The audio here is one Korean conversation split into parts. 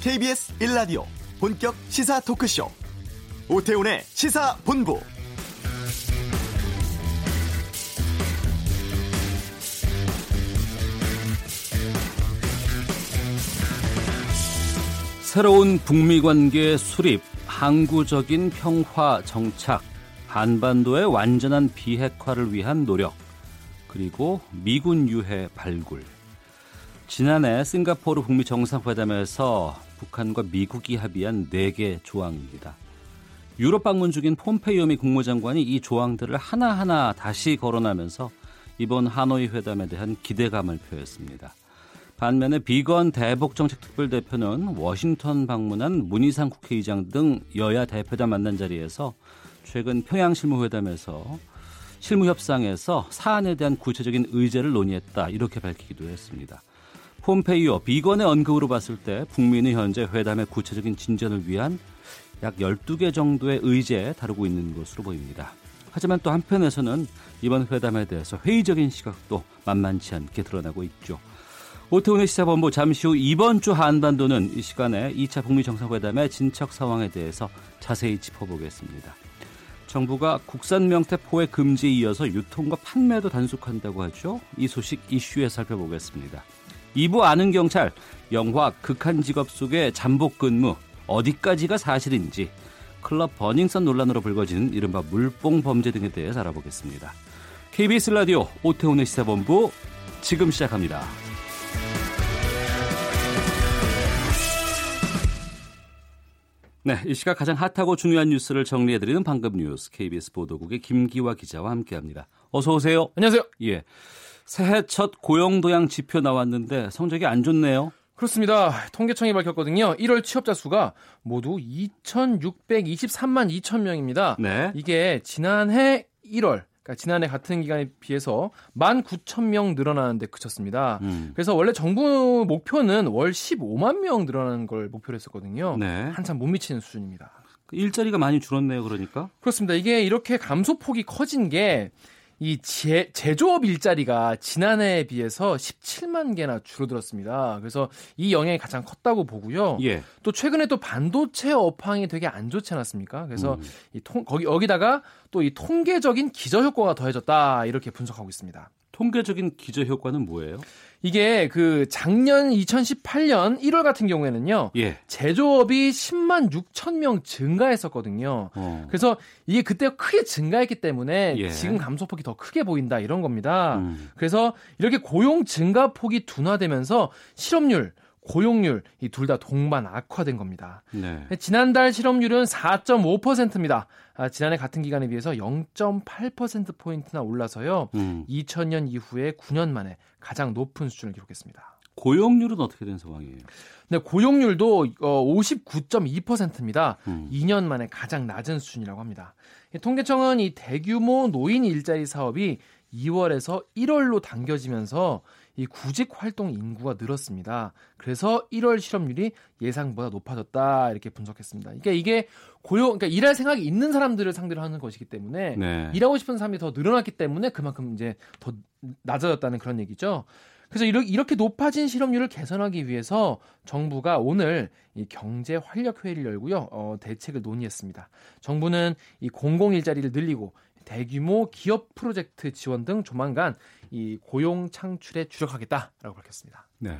KBS 1라디오 본격 시사 토크쇼 오태훈의 시사본부 새로운 북미 관계 수립, 항구적인 평화 정착, 한반도의 완전한 비핵화를 위한 노력, 그리고 미군 유해 발굴. 지난해 싱가포르 북미 정상회담에서 북한과 미국이 합의한 4개 조항입니다. 유럽 방문 중인 폼페이오 미 국무장관이 이 조항들을 하나하나 다시 거론하면서 이번 하노이 회담에 대한 기대감을 표했습니다. 반면에 비건 대북정책 특별대표는 워싱턴 방문한 문희상 국회의장 등 여야 대표단 만난 자리에서 최근 평양 실무회담에서 실무 협상에서 사안에 대한 구체적인 의제를 논의했다 이렇게 밝히기도 했습니다. 폼페이오 비건의 언급으로 봤을 때 북미는 현재 회담의 구체적인 진전을 위한 약 12개 정도의 의제 다루고 있는 것으로 보입니다. 하지만 또 한편에서는 이번 회담에 대해서 회의적인 시각도 만만치 않게 드러나고 있죠. 오태훈의 시사본부 잠시 후 이번 주 한반도는 이 시간에 2차 북미 정상회담의 진척 상황에 대해서 자세히 짚어보겠습니다. 정부가 국산 명태 포획 금지에 이어서 유통과 판매도 단속한다고 하죠. 이 소식 이슈에 살펴보겠습니다. 2부 아는 경찰 영화 극한 직업 속의 잠복 근무 어디까지가 사실인지 클럽 버닝썬 논란으로 불거지는 이른바 물뽕 범죄 등에 대해 알아보겠습니다. KBS 라디오 오태훈의 시사본부 지금 시작합니다. 네, 이 시각 가장 핫하고 중요한 뉴스를 정리해드리는 방금 뉴스 KBS 보도국의 김기화 기자와 함께합니다. 어서 오세요. 안녕하세요. 예, 새해 첫 고용도양 지표 나왔는데 성적이 안 좋네요. 그렇습니다. 통계청이 밝혔거든요. 1월 취업자 수가 모두 2,623만 2천 명입니다. 네. 이게 지난해 1월 그러니까 지난해 같은 기간에 비해서 19,000명 늘어나는데 그쳤습니다. 음. 그래서 원래 정부 목표는 월 15만 명 늘어나는 걸 목표로 했었거든요. 네. 한참 못 미치는 수준입니다. 그 일자리가 많이 줄었네요. 그러니까. 그렇습니다. 이게 이렇게 감소폭이 커진 게 이 제조업 일자리가 지난해에 비해서 17만 개나 줄어들었습니다. 그래서 이 영향이 가장 컸다고 보고요. 예. 또 최근에 또 반도체 업황이 되게 안 좋지 않았습니까? 그래서 음. 이 통, 거기 여기다가 또 이 통계적인 기저 효과가 더해졌다 이렇게 분석하고 있습니다. 통계적인 기저 효과는 뭐예요? 이게 그 작년 2018년 1월 같은 경우에는요. 예. 제조업이 10만 6천 명 증가했었거든요. 어. 그래서 이게 그때 크게 증가했기 때문에 예. 지금 감소폭이 더 크게 보인다 이런 겁니다. 음. 그래서 이렇게 고용 증가폭이 둔화되면서 실업률, 고용률 이 둘 다 동반 악화된 겁니다. 네. 지난달 실업률은 4.5%입니다. 아, 지난해 같은 기간에 비해서 0.8% 포인트나 올라서요. 음. 2000년 이후에 9년 만에 가장 높은 수준을 기록했습니다. 고용률은 어떻게 된 상황이에요? 네, 고용률도 어, 59.2%입니다. 음. 2년 만에 가장 낮은 수준이라고 합니다. 이 통계청은 이 대규모 노인 일자리 사업이 2월에서 1월로 당겨지면서 이 구직 활동 인구가 늘었습니다. 그래서 1월 실업률이 예상보다 높아졌다 이렇게 분석했습니다. 그러니까 이게 고용, 그러니까 일할 생각이 있는 사람들을 상대로 하는 것이기 때문에 네. 일하고 싶은 사람이 더 늘어났기 때문에 그만큼 이제 더 낮아졌다는 그런 얘기죠. 그래서 이렇게 높아진 실업률을 개선하기 위해서 정부가 오늘 이 경제 활력 회의를 열고요, 어, 대책을 논의했습니다. 정부는 이 공공 일자리를 늘리고 대규모 기업 프로젝트 지원 등 조만간 이 고용 창출에 주력하겠다라고 밝혔습니다. 네.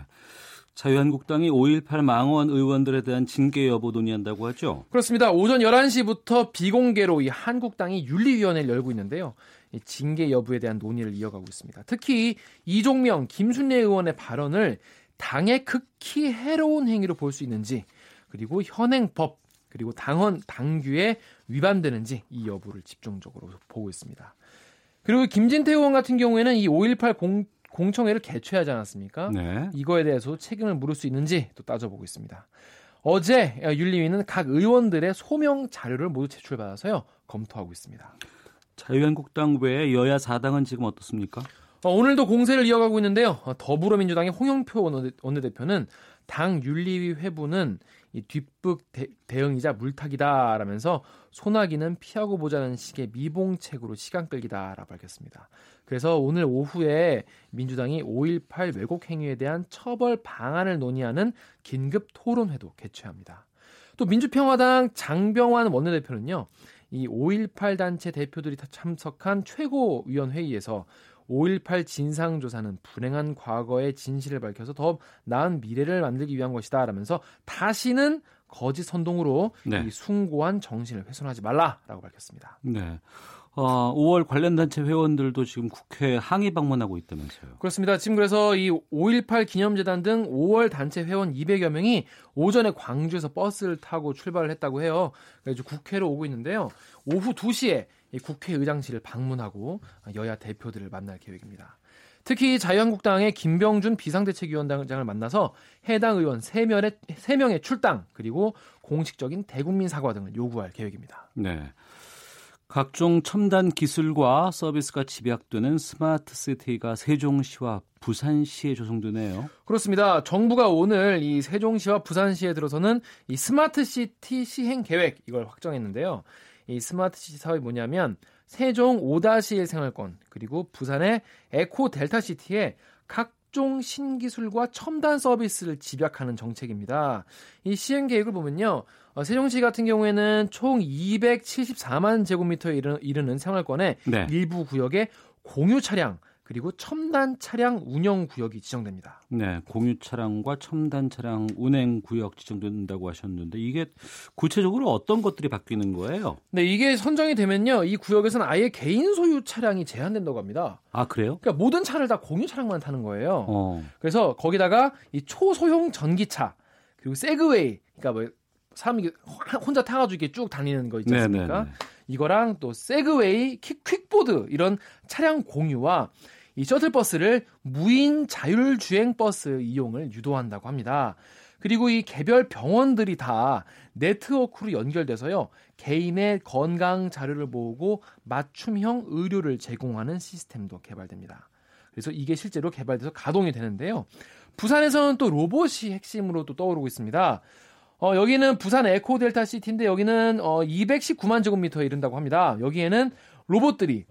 자유한국당이 5.18 망원 의원들에 대한 징계 여부 논의한다고 하죠? 그렇습니다. 오전 11시부터 비공개로 이 한국당이 윤리위원회를 열고 있는데요. 이 징계 여부에 대한 논의를 이어가고 있습니다. 특히 이종명, 김순례 의원의 발언을 당의 극히 해로운 행위로 볼 수 있는지 그리고 현행법 그리고 당헌 당규에 위반되는지 이 여부를 집중적으로 보고 있습니다. 그리고 김진태 의원 같은 경우에는 이 5.18 공, 공청회를 개최하지 않았습니까? 네. 이거에 대해서 책임을 물을 수 있는지 또 따져보고 있습니다. 어제 윤리위는 각 의원들의 소명 자료를 모두 제출받아서요 검토하고 있습니다. 자유한국당 외에 여야 4당은 지금 어떻습니까? 어, 오늘도 공세를 이어가고 있는데요. 어, 더불어민주당의 홍영표 원내대표는 당 윤리위 회부는 이 뒷북 대, 응이자 물타기다라면서 소나기는 피하고 보자는 식의 미봉책으로 시간 끌기다라고 밝혔습니다. 그래서 오늘 오후에 민주당이 5.18 왜곡 행위에 대한 처벌 방안을 논의하는 긴급 토론회도 개최합니다. 또 민주평화당 장병환 원내대표는요. 이 5.18 단체 대표들이 참석한 최고위원회의에서 5.18 진상조사는 불행한 과거의 진실을 밝혀서 더 나은 미래를 만들기 위한 것이다 라면서 다시는 거짓 선동으로 네. 이 숭고한 정신을 훼손하지 말라라고 밝혔습니다. 네. 어, 5월 관련 단체 회원들도 지금 국회 항의 방문하고 있다면서요. 그렇습니다. 지금 그래서 이 5.18 기념재단 등 5월 단체 회원 200여 명이 오전에 광주에서 버스를 타고 출발을 했다고 해요. 그래서 국회로 오고 있는데요. 오후 2시에 국회의장실을 방문하고 여야 대표들을 만날 계획입니다. 특히 자유한국당의 김병준 비상대책위원장을 만나서 해당 의원 3명의, 3명의 출당 그리고 공식적인 대국민 사과 등을 요구할 계획입니다. 네. 각종 첨단 기술과 서비스가 집약되는 스마트 시티가 세종시와 부산시에 조성되네요. 그렇습니다. 정부가 오늘 이 세종시와 부산시에 들어서는 이 스마트 시티 시행 계획 이걸 확정했는데요. 이 스마트 시티 사업이 뭐냐면 세종 5-1 생활권 그리고 부산의 에코 델타 시티에 각 각종 신기술과 첨단 서비스를 집약하는 정책입니다. 이 시행 계획을 보면요. 어, 세종시 같은 경우에는 총 274만 제곱미터에 이르는 생활권에 네. 일부 구역에 공유 차량 그리고 첨단 차량 운영 구역이 지정됩니다. 네, 공유 차량과 첨단 차량 운행 구역 지정된다고 하셨는데 이게 구체적으로 어떤 것들이 바뀌는 거예요? 네, 이게 선정이 되면요, 이 구역에서는 아예 개인 소유 차량이 제한된다고 합니다. 아 그래요? 그러니까 모든 차를 다 공유 차량만 타는 거예요. 어. 그래서 거기다가 이 초소형 전기차 그리고 세그웨이, 그러니까 뭐 사람이 혼자 타가지고 이렇게 쭉 다니는 거 있지 않습니까? 네네네. 네, 네. 이거랑 또 세그웨이, 킥, 퀵보드 이런 차량 공유와 이 셔틀버스를 무인 자율주행 버스 이용을 유도한다고 합니다. 그리고 이 개별 병원들이 다 네트워크로 연결돼서요. 개인의 건강 자료를 모으고 맞춤형 의료를 제공하는 시스템도 개발됩니다. 그래서 이게 실제로 개발돼서 가동이 되는데요. 부산에서는 또 로봇이 핵심으로 또 떠오르고 있습니다. 어, 여기는 부산 에코 델타 시티인데 여기는 어, 219만 제곱미터에 이른다고 합니다. 여기에는 로봇들이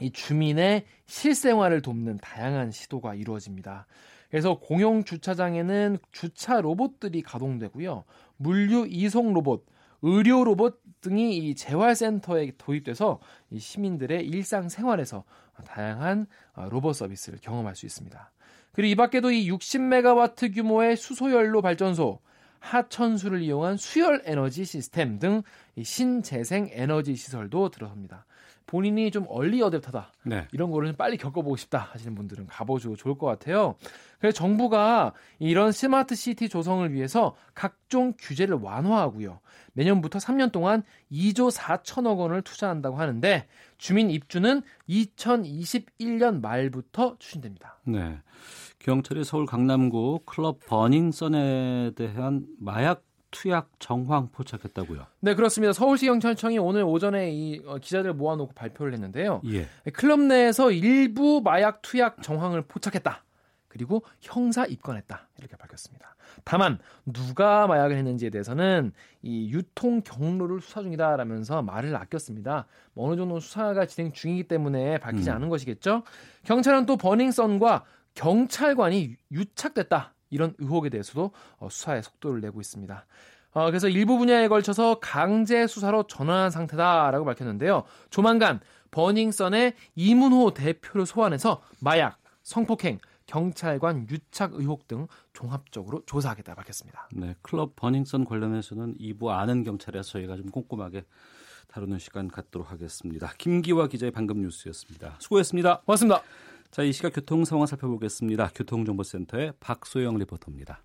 이 주민의 실생활을 돕는 다양한 시도가 이루어집니다. 그래서 공용 주차장에는 주차 로봇들이 가동되고요. 물류 이송 로봇, 의료 로봇 등이 이 재활센터에 도입돼서 이 시민들의 일상 생활에서 다양한 어, 로봇 서비스를 경험할 수 있습니다. 그리고 이 밖에도 이 60메가와트 규모의 수소연료 발전소, 하천수를 이용한 수열 에너지 시스템 등 신재생 에너지 시설도 들어섭니다. 본인이 좀 얼리 어댑터다. 네. 이런 거를 좀 빨리 겪어보고 싶다 하시는 분들은 가보셔도 좋을 것 같아요. 그래서 정부가 이런 스마트 시티 조성을 위해서 각종 규제를 완화하고요. 내년부터 3년 동안 2조 4천억 원을 투자한다고 하는데 주민 입주는 2021년 말부터 추진됩니다. 네. 경찰이 서울 강남구 클럽 버닝썬에 대한 마약 투약 정황 포착했다고요. 네, 그렇습니다. 서울시 경찰청이 오늘 오전에 이 어, 기자들 모아놓고 발표를 했는데요. 예. 클럽 내에서 일부 마약 투약 정황을 포착했다. 그리고 형사 입건했다. 이렇게 밝혔습니다. 다만 누가 마약을 했는지에 대해서는 이 유통 경로를 수사 중이다라면서 말을 아꼈습니다. 뭐 어느 정도 수사가 진행 중이기 때문에 밝히지 음. 않은 것이겠죠. 경찰은 또 버닝썬과 경찰관이 유착됐다. 이런 의혹에 대해서도 어, 수사에 속도를 내고 있습니다. 어, 그래서 일부 분야에 걸쳐서 강제 수사로 전환한 상태다라고 밝혔는데요. 조만간 버닝썬의 이문호 대표를 소환해서 마약, 성폭행, 경찰관 유착 의혹 등 종합적으로 조사하겠다 밝혔습니다. 네, 클럽 버닝썬 관련해서는 2부 아는 경찰에서 저희가 좀 꼼꼼하게 다루는 시간 갖도록 하겠습니다. 김기화 기자의 방금 뉴스였습니다. 수고했습니다. 고맙습니다. 자, 이 시각 교통 상황 살펴보겠습니다. 교통정보센터의 박소영 리포터입니다.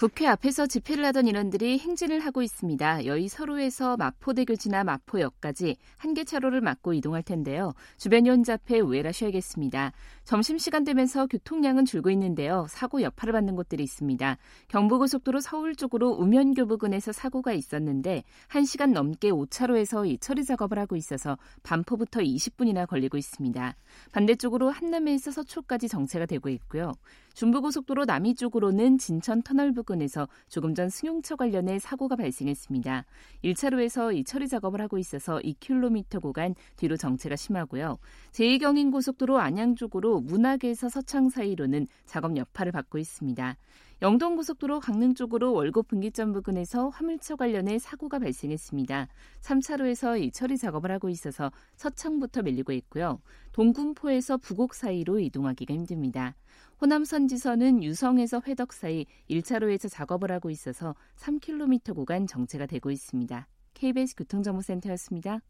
국회 앞에서 집회를 하던 인원들이 행진을 하고 있습니다. 여의 서로에서 마포대교 지나 마포역까지 한 개 차로를 막고 이동할 텐데요. 주변이 혼잡해 우회하셔야겠습니다. 점심시간 되면서 교통량은 줄고 있는데요. 사고 여파를 받는 곳들이 있습니다. 경부고속도로 서울 쪽으로 우면교 부근에서 사고가 있었는데 1시간 넘게 5차로에서 이 처리 작업을 하고 있어서 반포부터 20분이나 걸리고 있습니다. 반대쪽으로 한남에서 서초까지 정체가 되고 있고요. 중부고속도로 남이 쪽으로는 진천 터널 부근 에서 조금 전 승용차 관련해 사고가 발생했습니다. 1차로에서 이 처리 작업을 하고 있어서 2km 구간 뒤로 정체가 심하고요. 제2경인 고속도로 안양 쪽으로 문학에서 서창 사이로는 작업 여파를 받고 있습니다. 영동고속도로 강릉 쪽으로 월곡 분기점 부근에서 화물차 관련해 사고가 발생했습니다. 3차로에서 이 처리 작업을 하고 있어서 서창부터 밀리고 있고요. 동군포에서 부곡 사이로 이동하기가 힘듭니다. 호남 선지선은 유성에서 회덕 사이 1차로에서 작업을 하고 있어서 3km 구간 정체가 되고 있습니다. KBS 교통정보센터였습니다.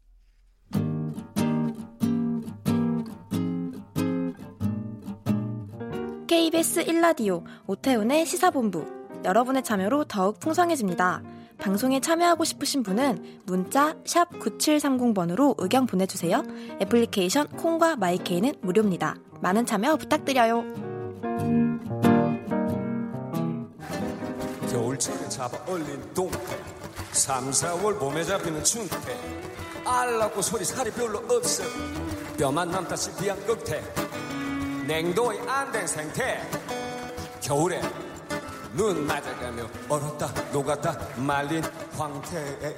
KBS 1라디오 오태훈의 시사본부 여러분의 참여로 더욱 풍성해집니다. 방송에 참여하고 싶으신 분은 문자 9730번으로 의견 보내주세요. 애플리케이션 콩과 마이케이는 무료입니다. 많은 참여 부탁드려요. 겨울철에 잡아 얼린 동태 3, 4월 봄에 잡히는 춘태 알라고 소리 살이 별로 없어. 뼈만 남다 시피한 끝태. 냉동이 안 된 생태. 겨울에 눈 맞아가며 얼었다 녹았다 말린 황태야.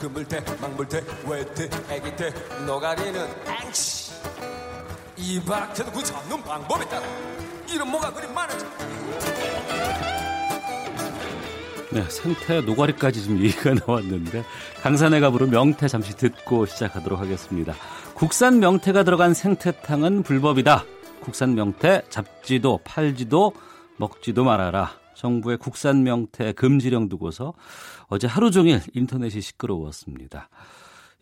그물태 망물태 외태 애기태 노가리는 앵치 이 밖에도 그 잡는 방법에 따라 이런 뭐가 그리 많은지 네, 생태 노가리까지 좀 얘기가 나왔는데 강산해가 부른 명태 잠시 듣고 시작하도록 하겠습니다. 국산 명태가 들어간 생태탕은 불법이다. 국산 명태 잡지도 팔지도 먹지도 말아라. 정부의 국산 명태 금지령 두고서 어제 하루 종일 인터넷이 시끄러웠습니다.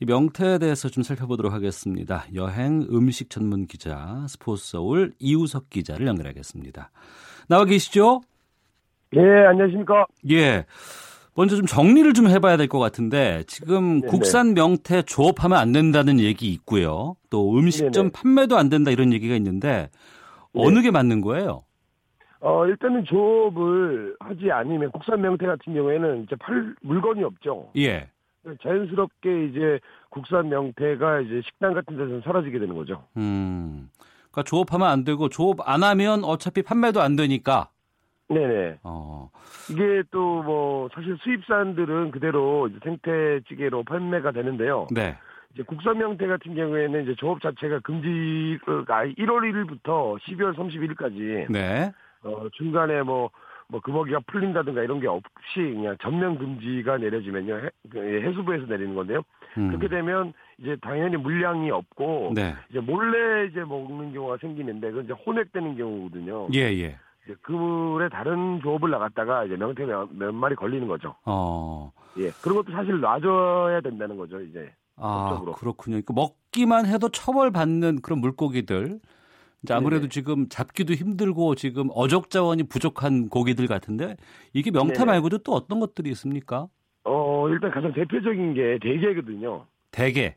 이 명태에 대해서 좀 살펴보도록 하겠습니다. 여행 음식 전문 기자 스포츠 서울 이우석 기자를 연결하겠습니다. 나와 계시죠? 예, 안녕하십니까? 예. 먼저 좀 정리를 좀 해봐야 될 것 같은데 지금 네네. 국산 명태 조업하면 안 된다는 얘기 있고요. 또 음식점 네네. 판매도 안 된다 이런 얘기가 있는데 네. 어느 게 맞는 거예요? 어, 일단은 조업을 하지 않으면 국산 명태 같은 경우에는 이제 팔 물건이 없죠. 예. 자연스럽게 이제 국산 명태가 이제 식당 같은 데서 사라지게 되는 거죠. 음. 그러니까 조업하면 안 되고 조업 안 하면 어차피 판매도 안 되니까. 네네. 어. 이게 또 뭐 사실 수입산들은 그대로 이제 생태찌개로 판매가 되는데요. 네. 이제 국산 명태 같은 경우에는 이제 조업 자체가 금지가 1월 1일부터 12월 31일까지 네. 어, 중간에 뭐, 뭐, 금어기가 풀린다든가 이런 게 없이 그냥 전면 금지가 내려지면요. 해, 그 해수부에서 내리는 건데요. 음. 그렇게 되면 이제 당연히 물량이 없고 네. 이제 몰래 이제 먹는 경우가 생기는데 그건 이제 혼액되는 경우거든요. 예, 예. 이제 그물에 다른 조업을 나갔다가 이제 명태 몇, 몇 마리 걸리는 거죠. 어. 예. 그런 것도 사실 놔줘야 된다는 거죠, 이제. 아, 법적으로. 그렇군요. 그러니까 먹기만 해도 처벌받는 그런 물고기들. 이제 아무래도 네네. 지금 잡기도 힘들고 지금 어족 자원이 부족한 고기들 같은데 이게 명태 네네. 말고도 또 어떤 것들이 있습니까? 어, 일단 가장 대표적인 게 대게거든요. 대게.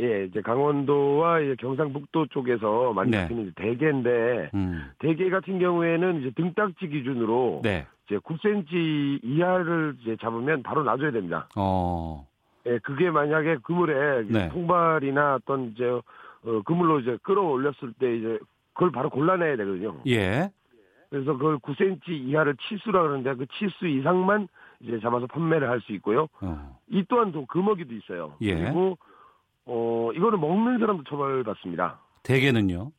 예, 이제 강원도와 이제 경상북도 쪽에서 많이 네. 잡히는 대게인데 음. 대게 같은 경우에는 이제 등딱지 기준으로 네. 이제 9cm 이하를 이제 잡으면 바로 놔줘야 됩니다. 어. 예, 그게 만약에 그물에 네. 통발이나 어떤 이제 어, 그물로 이제 끌어올렸을 때 이제 그걸 바로 골라내야 되거든요. 예. 그래서 그걸 9cm 이하를 치수라 그러는데 그 치수 이상만 이제 잡아서 판매를 할 수 있고요. 어. 이 또한 또 금어기도 있어요. 예. 그리고 어 이거는 먹는 사람도 처벌받습니다. 대게는요?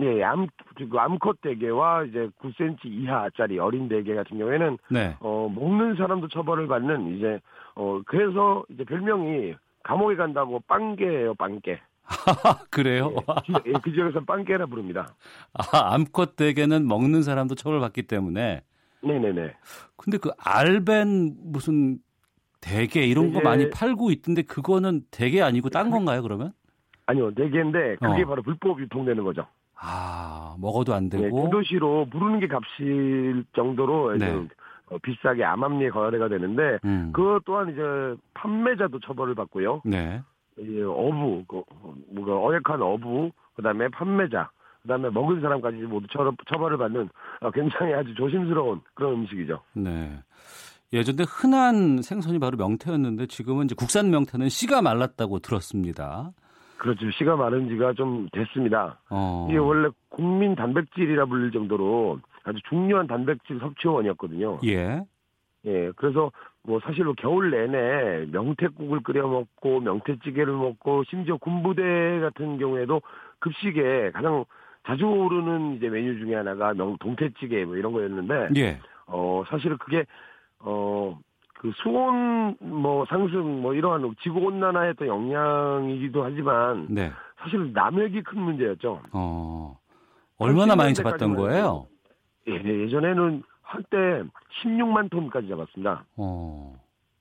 예, 암, 그 암컷 대게와 이제 9cm 이하짜리 어린 대게 같은 경우에는 네. 어 먹는 사람도 처벌을 받는 이제 어 그래서 이제 별명이 감옥에 간다고 빵개예요, 빵개. 그래요? 예, 그 지역에서 빵개라 부릅니다. 아, 암컷 대게는 먹는 사람도 처벌받기 때문에. 네네네. 근데 그 알벤 무슨 대게 이런 거 많이 팔고 있던데 그거는 대게 아니고 딴 건가요, 그러면? 아니요, 대게인데 그게 어. 바로 불법 유통되는 거죠. 아, 먹어도 안 예, 되고. 구도시로 부르는 게 값일 정도로 네. 좀, 어, 비싸게 암암리에 거래가 되는데 음. 그것 또한 이제 판매자도 처벌을 받고요. 네. 이 어부, 그, 뭐가 어획한 어부, 그다음에 판매자, 그다음에 먹은 사람까지 모두 처, 처벌을 받는 어, 굉장히 아주 조심스러운 그런 음식이죠. 네. 예전에 흔한 생선이 바로 명태였는데 지금은 이제 국산 명태는 씨가 말랐다고 들었습니다. 그렇죠. 씨가 마른 지가 좀 됐습니다. 어. 이게 원래 국민 단백질이라 불릴 정도로 아주 중요한 단백질 섭취원이었거든요. 예. 예, 그래서 뭐 사실로 겨울 내내 명태국을 끓여 먹고 명태찌개를 먹고 심지어 군부대 같은 경우에도 급식에 가장 자주 오르는 이제 메뉴 중에 하나가 명 동태찌개 뭐 이런 거였는데 예. 어 사실은 그게 어 그 수온 뭐 상승 뭐 이러한 지구 온난화의 또 영향이기도 하지만 네. 사실 남획이 큰 문제였죠. 어. 얼마나 많이 잡았던 80년대까지만 거예요? 예, 예전에는 한때 16만 톤까지 잡았습니다. 어.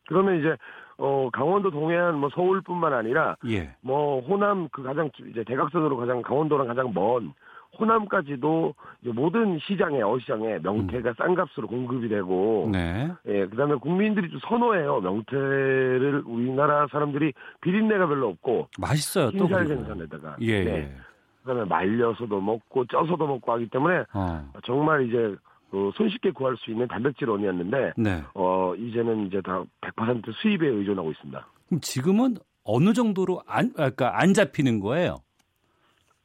그러면 이제 어 강원도 동해안 뭐 서울뿐만 아니라 예. 뭐 호남 그 가장 이제 대각선으로 가장 강원도랑 가장 먼 호남까지도 모든 시장에 어시장에 명태가 싼 값으로 공급이 되고 음. 네. 예 그다음에 국민들이 좀 선호해요 명태를 우리나라 사람들이 비린내가 별로 없고 맛있어요. 또 흰살. 생선에다가 예. 네. 예. 그다음에 말려서도 먹고 쪄서도 먹고 하기 때문에 어. 정말 이제 그 손쉽게 구할 수 있는 단백질 원이었는데 네. 어 이제는 이제 다 100% 수입에 의존하고 있습니다. 그럼 지금은 어느 정도로 안, 아, 그러니까 안 잡히는 거예요?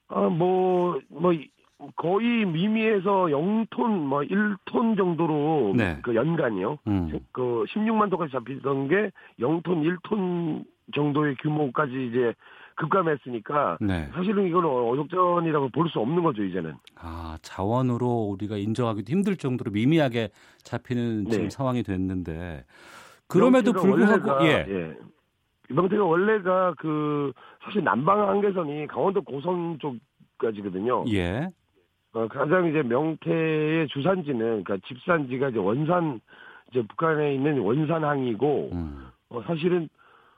아, 뭐, 뭐, 이- 거의 미미에서 0톤, 뭐, 1톤 정도로, 네. 그 연간이요. 음. 그 16만 톤까지 잡히던 게 0톤, 1톤 정도의 규모까지 이제 급감했으니까, 네. 사실은 이건 어족전이라고 볼 수 없는 거죠, 이제는. 아, 자원으로 우리가 인정하기도 힘들 정도로 미미하게 잡히는 지금 네. 상황이 됐는데 그럼에도 불구하고 원래가, 예. 예. 명태가 원래가 그, 사실 남방 한계선이 강원도 고성 쪽까지거든요. 예. 어, 가장 이제 명태의 주산지는 그러니까 집산지가 이제 원산 이제 북한에 있는 원산항이고 음. 어, 사실은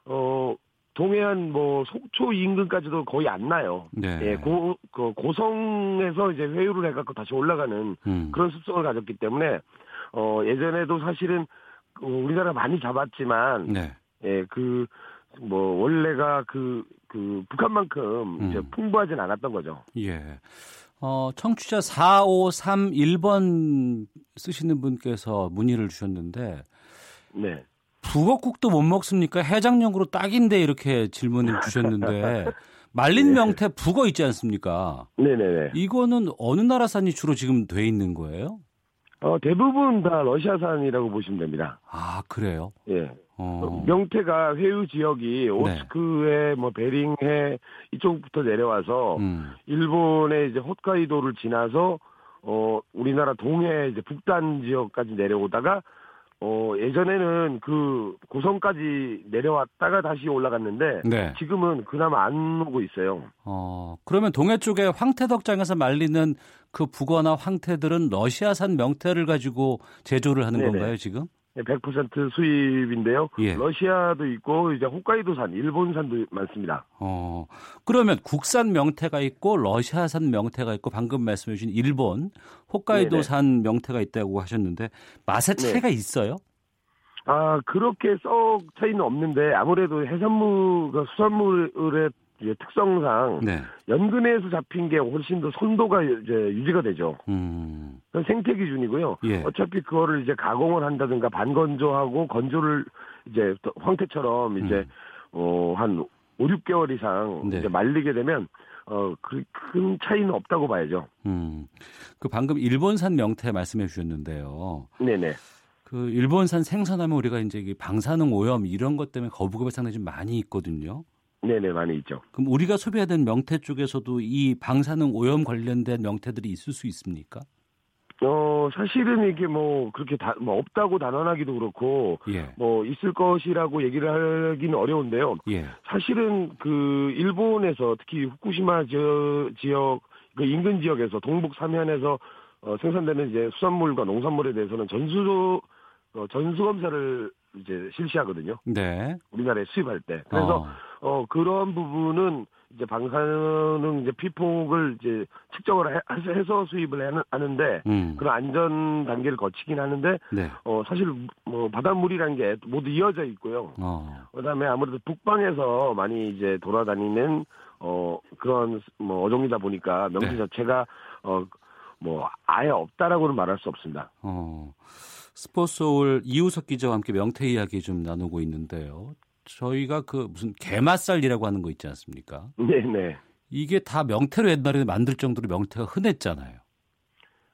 어 동해안 뭐 속초 인근까지도 거의 안 나요. 네. 예, 고, 그 고성에서 이제 회유를 해갖고 다시 올라가는 음. 그런 습성을 가졌기 때문에 어 예전에도 사실은 그 우리나라 많이 잡았지만 네. 예, 그, 뭐, 원래가 그, 그, 북한만큼 이제 음. 풍부하진 않았던 거죠. 예. 어, 청취자 4531번 쓰시는 분께서 문의를 주셨는데 네. 북어국도 못 먹습니까? 해장용으로 딱인데 이렇게 질문을 주셨는데 말린 네. 명태 북어 있지 않습니까? 네네네. 이거는 어느 나라산이 주로 지금 돼 있는 거예요? 어, 대부분 다 러시아산이라고 보시면 됩니다. 아, 그래요? 예. 어. 명태가 회유 지역이 네. 오스크해, 뭐, 베링해 이쪽부터 내려와서 음. 일본의 이제 홋카이도를 지나서 어, 우리나라 동해 이제 북단 지역까지 내려오다가 어, 예전에는 그 고성까지 내려왔다가 다시 올라갔는데 네. 지금은 그나마 안 오고 있어요. 어, 그러면 동해 쪽에 황태덕장에서 말리는 그 북어나 황태들은 러시아산 명태를 가지고 제조를 하는 네네. 건가요, 지금? 100% 수입인데요. 예. 러시아도 있고 이제 홋카이도산, 일본산도 많습니다. 어, 그러면 국산 명태가 있고 러시아산 명태가 있고 방금 말씀해 주신 일본, 홋카이도산 명태가 있다고 하셨는데 맛의 네. 차이가 있어요? 아 그렇게 썩 차이는 없는데 아무래도 해산물, 그 수산물의 이제 특성상 네. 연근해에서 잡힌 게 훨씬 더 선도가 이제 유지가 되죠. 음. 그건 생태 기준이고요. 예. 어차피 그거를 이제 가공을 한다든가 반건조하고 건조를 이제 또 황태처럼 이제 음. 어한 5, 6개월 이상 네. 이제 말리게 되면 어큰 차이는 없다고 봐야죠. 음. 그 방금 일본산 명태 말씀해 주셨는데요. 네네. 그 일본산 생선하면 우리가 이제 이 방사능 오염 이런 것 때문에 거부감이 상당히 좀 많이 있거든요. 네네 많이 있죠. 그럼 우리가 소비하는 명태 쪽에서도 이 방사능 오염 관련된 명태들이 있을 수 있습니까? 어 사실은 이게 뭐 그렇게 다 뭐 없다고 단언하기도 그렇고 예. 뭐 있을 것이라고 얘기를 하기는 어려운데요. 예. 사실은 그 일본에서 특히 후쿠시마 지역, 지역 그 인근 지역에서 동북 삼현에서 어, 생산되는 이제 수산물과 농산물에 대해서는 전수 어, 전수 검사를 이제 실시하거든요. 네. 우리나라에 수입할 때. 그래서 어. 어, 그런 부분은 이제 방사능 이제 피폭을 이제 측정을 해- 해서 수입을 하는- 하는데 음. 그런 안전 단계를 거치긴 하는데 네. 어 사실 뭐 바닷물이라는 게 모두 이어져 있고요. 어. 그다음에 아무래도 북방에서 많이 이제 돌아다니는 어 그런 뭐 어종이다 보니까 명태 네. 자체가 어 뭐 아예 없다라고는 말할 수 없습니다. 어. 스포츠올 이우석 기자와 함께 명태 이야기 좀 나누고 있는데요. 저희가 그 무슨 게맛살이라고 하는 거 있지 않습니까? 네네. 이게 다 명태로 옛날에 만들 정도로 명태가 흔했잖아요.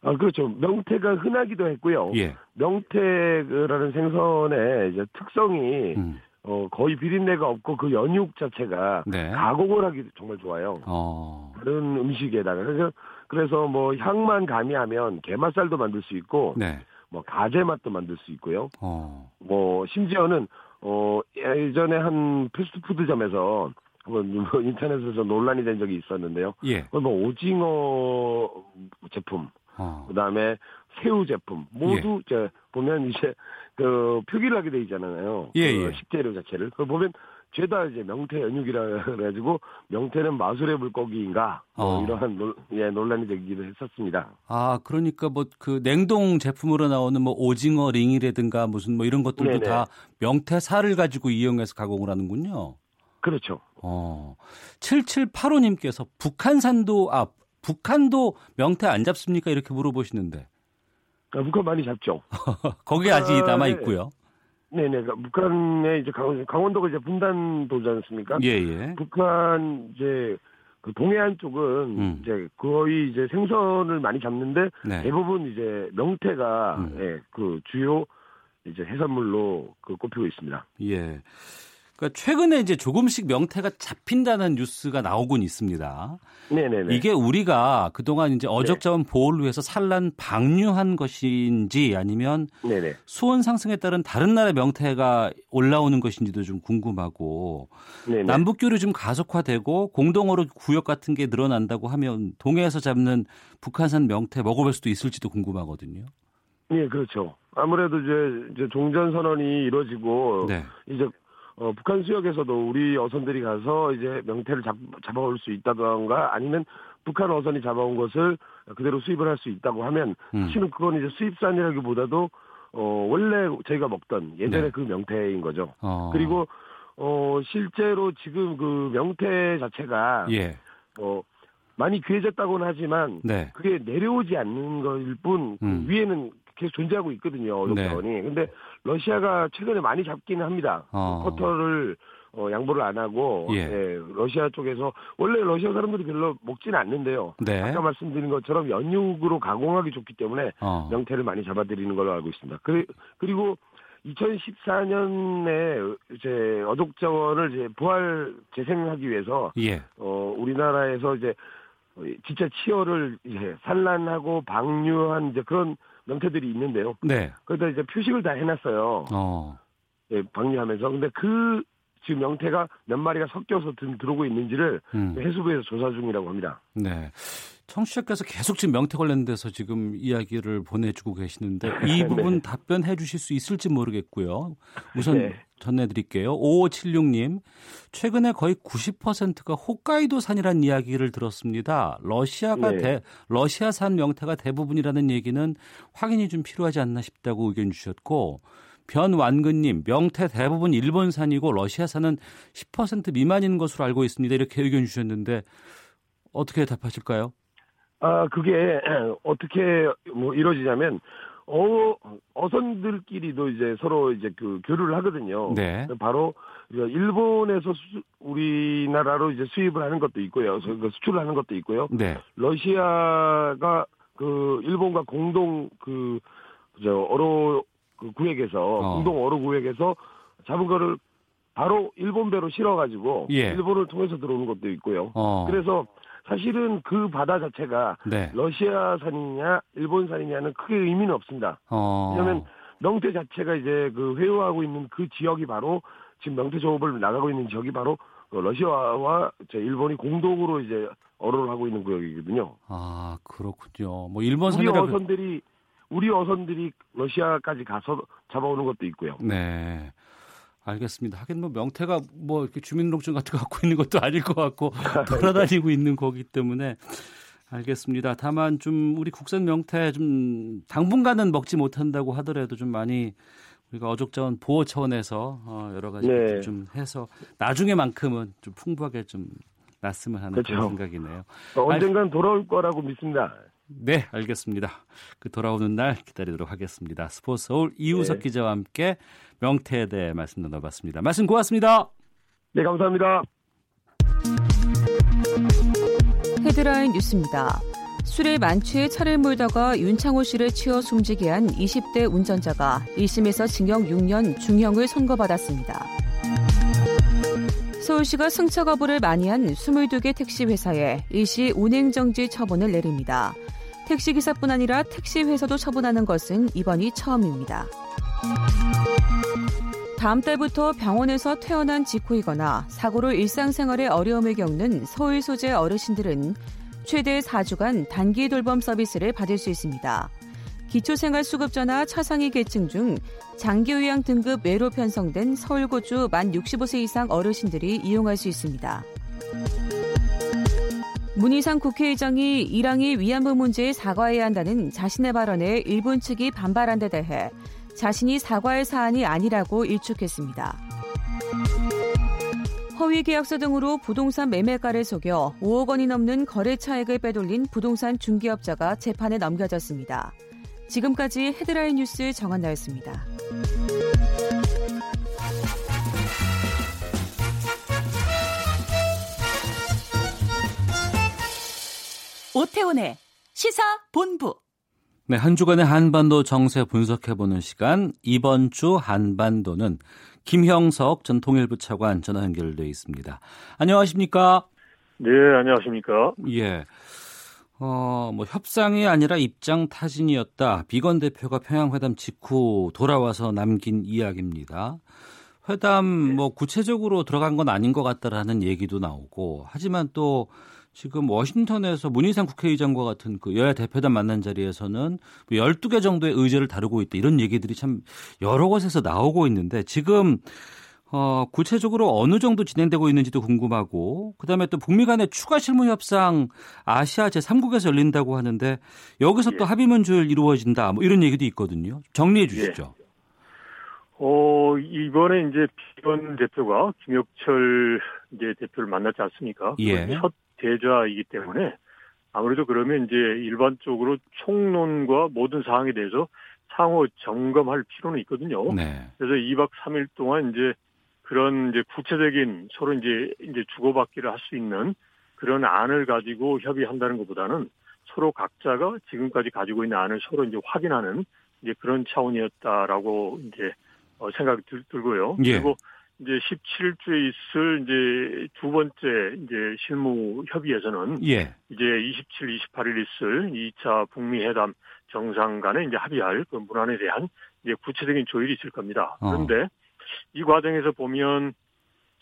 아 그렇죠. 명태가 흔하기도 했고요. 예. 명태라는 생선의 이제 특성이 음. 어 거의 비린내가 없고 그 연육 자체가 네. 가공을 하기 정말 좋아요. 어. 다른 음식에다가 그래서 그래서 뭐 향만 가미하면 게맛살도 만들 수 있고 네. 뭐 가재 맛도 만들 수 있고요. 어. 뭐 심지어는 어 예전에 한 패스트푸드점에서 한번 뭐 인터넷에서 논란이 된 적이 있었는데요. 예. 뭐 오징어 제품, 어. 그다음에 새우 제품 모두 이제 보면 이제 그 표기를 하게 돼 있잖아요. 예, 그 예. 식재료 자체를. 그 보면 죄다 이제 명태 연육이라 그래가지고 명태는 마술의 물고기인가 뭐 어. 이러한 논, 예, 논란이 되기도 했었습니다. 아, 그러니까 뭐 그 냉동 제품으로 나오는 뭐 오징어 링이라든가 무슨 뭐 이런 것들도 네네. 다 명태 살을 가지고 이용해서 가공을 하는군요. 그렇죠. 어. 7785님께서 북한산도 아 북한도 명태 안 잡습니까? 이렇게 물어보시는데 그러니까 북한 많이 잡죠. 거기 아직 아, 남아 네. 있고요. 네네. 그러니까 북한의 이제 강원, 강원도가 이제 분단도지 않습니까? 예, 예. 북한 이제 그 동해안 쪽은 음. 이제 거의 이제 생선을 많이 잡는데 네. 대부분 이제 명태가 음. 예, 그 주요 이제 해산물로 그 꼽히고 있습니다. 예. 그러니까 최근에 이제 조금씩 명태가 잡힌다는 뉴스가 나오곤 있습니다. 네네네. 이게 우리가 그동안 이제 어적자원 보호를 위해서 산란 방류한 것인지 아니면 네네. 수온 상승에 따른 다른 나라 명태가 올라오는 것인지도 좀 궁금하고 네네. 남북 교류 좀 가속화되고 공동어로 구역 같은 게 늘어난다고 하면 동해에서 잡는 북한산 명태 먹어볼 수도 있을지도 궁금하거든요. 예, 그렇죠. 아무래도 이제, 이제 종전 선언이 이루어지고 네. 이제 어, 북한 수역에서도 우리 어선들이 가서 이제 명태를 잡, 잡아올 수 있다던가 아니면 북한 어선이 잡아온 것을 그대로 수입을 할 수 있다고 하면 음. 사실은 그건 이제 수입산이라기보다도 어, 원래 저희가 먹던 예전에 네. 그 명태인 거죠. 어. 그리고 어, 실제로 지금 그 명태 자체가 예. 어, 많이 귀해졌다고는 하지만 네. 그게 내려오지 않는 것일 뿐, 그 음. 위에는 계속 존재하고 있거든요, 어종자원이. 근데 러시아가 최근에 많이 잡기는 합니다. 어. 쿼터를 어, 양보를 안 하고, 예. 예, 러시아 쪽에서, 원래 러시아 사람들이 별로 먹지는 않는데요. 네. 아까 말씀드린 것처럼 연육으로 가공하기 좋기 때문에 어. 명태를 많이 잡아들이는 걸로 알고 있습니다. 그, 그리고 2014년에 이제 어족자원을 이제 부활 재생하기 위해서 예. 어, 우리나라에서 이제 어, 진짜 치어를 이제 산란하고 방류한 이제 그런 명태들이 있는데요. 네. 거기다 이제 표식을 다 해놨어요. 어. 예, 방류하면서. 근데 그 지금 명태가 몇 마리가 섞여서 들, 들어오고 있는지를 음. 해수부에서 조사 중이라고 합니다. 네. 청취자께서 계속 지금 명태 관련돼서 지금 이야기를 보내주고 계시는데 이 부분 답변해 주실 수 있을지 모르겠고요. 우선 네. 전해드릴게요. 5576님, 최근에 거의 90%가 홋카이도산이라는 이야기를 들었습니다. 러시아가 네. 대, 러시아산 명태가 대부분이라는 얘기는 확인이 좀 필요하지 않나 싶다고 의견 주셨고, 변완근님, 명태 대부분 일본산이고 러시아산은 10% 미만인 것으로 알고 있습니다. 이렇게 의견 주셨는데 어떻게 답하실까요? 아, 그게 어떻게 뭐 이루어지냐면 어 어선들끼리도 이제 서로 이제 그 교류를 하거든요. 네. 바로 일본에서 수, 우리나라로 이제 수입을 하는 것도 있고요. 그 수출을 하는 것도 있고요. 네. 러시아가 그 일본과 공동 그 저 어로 그 구역에서 어. 공동 어로 구역에서 잡은 거를 바로 일본 배로 실어 가지고 예. 일본을 통해서 들어오는 것도 있고요. 어. 그래서 사실은 그 바다 자체가 네. 러시아산이냐 일본산이냐는 크게 의미는 없습니다. 어. 왜냐하면 명태 자체가 이제 그 회유하고 있는 그 지역이 바로 지금 명태 조업을 나가고 있는 지역이 바로 그 러시아와 저 일본이 공동으로 이제 어로를 하고 있는 구역이거든요. 아, 그렇군요. 뭐 우리 일본산이라 어선들이 우리 어선들이 러시아까지 가서 잡아오는 것도 있고요. 네. 알겠습니다. 하긴 뭐 명태가 뭐 이렇게 주민등록증 같은 거 갖고 있는 것도 아닐 것 같고 돌아다니고 있는 거기 때문에 알겠습니다. 다만 좀 우리 국산 명태 좀 당분간은 먹지 못한다고 하더라도 좀 많이 우리가 어족자원 보호 차원에서 어 여러 가지 네. 좀 해서 나중에만큼은 좀 풍부하게 좀 났으면 하는 그렇죠. 그런 생각이네요. 언젠간 돌아올 거라고 믿습니다. 네, 알겠습니다. 그 돌아오는 날 기다리도록 하겠습니다. 스포츠 서울 이우석 네. 기자와 함께 명태에 대해 말씀 나눠봤습니다. 말씀 고맙습니다. 네, 감사합니다. 헤드라인 뉴스입니다. 술에 만취해 차를 몰다가 윤창호 씨를 치어 숨지게 한 20대 운전자가 1심에서 징역 6년 중형을 선고받았습니다. 서울시가 승차 거부를 많이 한 22개 택시 회사에 일시 운행정지 처분을 내립니다. 택시기사뿐 아니라 택시 회사도 처분하는 것은 이번이 처음입니다. 다음 달부터 병원에서 퇴원한 직후이거나 사고로 일상생활에 어려움을 겪는 서울 소재 어르신들은 최대 4주간 단기 돌봄 서비스를 받을 수 있습니다. 기초생활수급자나 차상위 계층 중 장기요양 등급 외로 편성된 서울고주 만 65세 이상 어르신들이 이용할 수 있습니다. 문희상 국회의장이 이랑이 위안부 문제에 사과해야 한다는 자신의 발언에 일본 측이 반발한 데 대해 자신이 사과할 사안이 아니라고 일축했습니다. 허위 계약서 등으로 부동산 매매가를 속여 5억 원이 넘는 거래 차액을 빼돌린 부동산 중개업자가 재판에 넘겨졌습니다. 지금까지 헤드라인 뉴스 정한나였습니다. 오태훈의 시사 본부. 네, 한 주간의 한반도 정세 분석해보는 시간 이번 주 한반도는 김형석 전 통일부 차관 전화 연결돼 있습니다. 안녕하십니까? 네, 안녕하십니까? 예. 어, 뭐 협상이 아니라 입장 타진이었다. 비건 대표가 평양 회담 직후 돌아와서 남긴 이야기입니다. 회담 뭐 구체적으로 들어간 건 아닌 것 같다라는 얘기도 나오고 하지만 또 지금 워싱턴에서 문희상 국회의장과 같은 그 여야 대표단 만난 자리에서는 12개 정도의 의제를 다루고 있다. 이런 얘기들이 참 여러 곳에서 나오고 있는데 지금 어, 구체적으로 어느 정도 진행되고 있는지도 궁금하고 그다음에 또 북미 간의 추가 실무 협상 아시아 제3국에서 열린다고 하는데 여기서 예. 또 합의문 줄 이루어진다. 뭐 이런 얘기도 있거든요. 정리해 주시죠. 어, 이번에 이제 비건 대표가 김혁철 이제 대표를 만났지 않습니까? 예. 첫 대좌이기 때문에 아무래도 그러면 이제 일반적으로 총론과 모든 사항에 대해서 상호 점검할 필요는 있거든요. 네. 그래서 2박 3일 동안 이제 그런 이제 구체적인 서로 이제 이제 주고받기를 할 수 있는 그런 안을 가지고 협의한다는 것보다는 서로 각자가 지금까지 가지고 있는 안을 서로 이제 확인하는 이제 그런 차원이었다라고 이제 어, 생각이 들, 들고요. 예. 그리고 이제 17주에 있을 이제 두 번째 이제 실무 협의에서는 예. 이제 27, 28일 있을 2차 북미 회담 정상 간에 이제 합의할 그 문안에 대한 이제 구체적인 조율이 있을 겁니다. 어. 그런데 이 과정에서 보면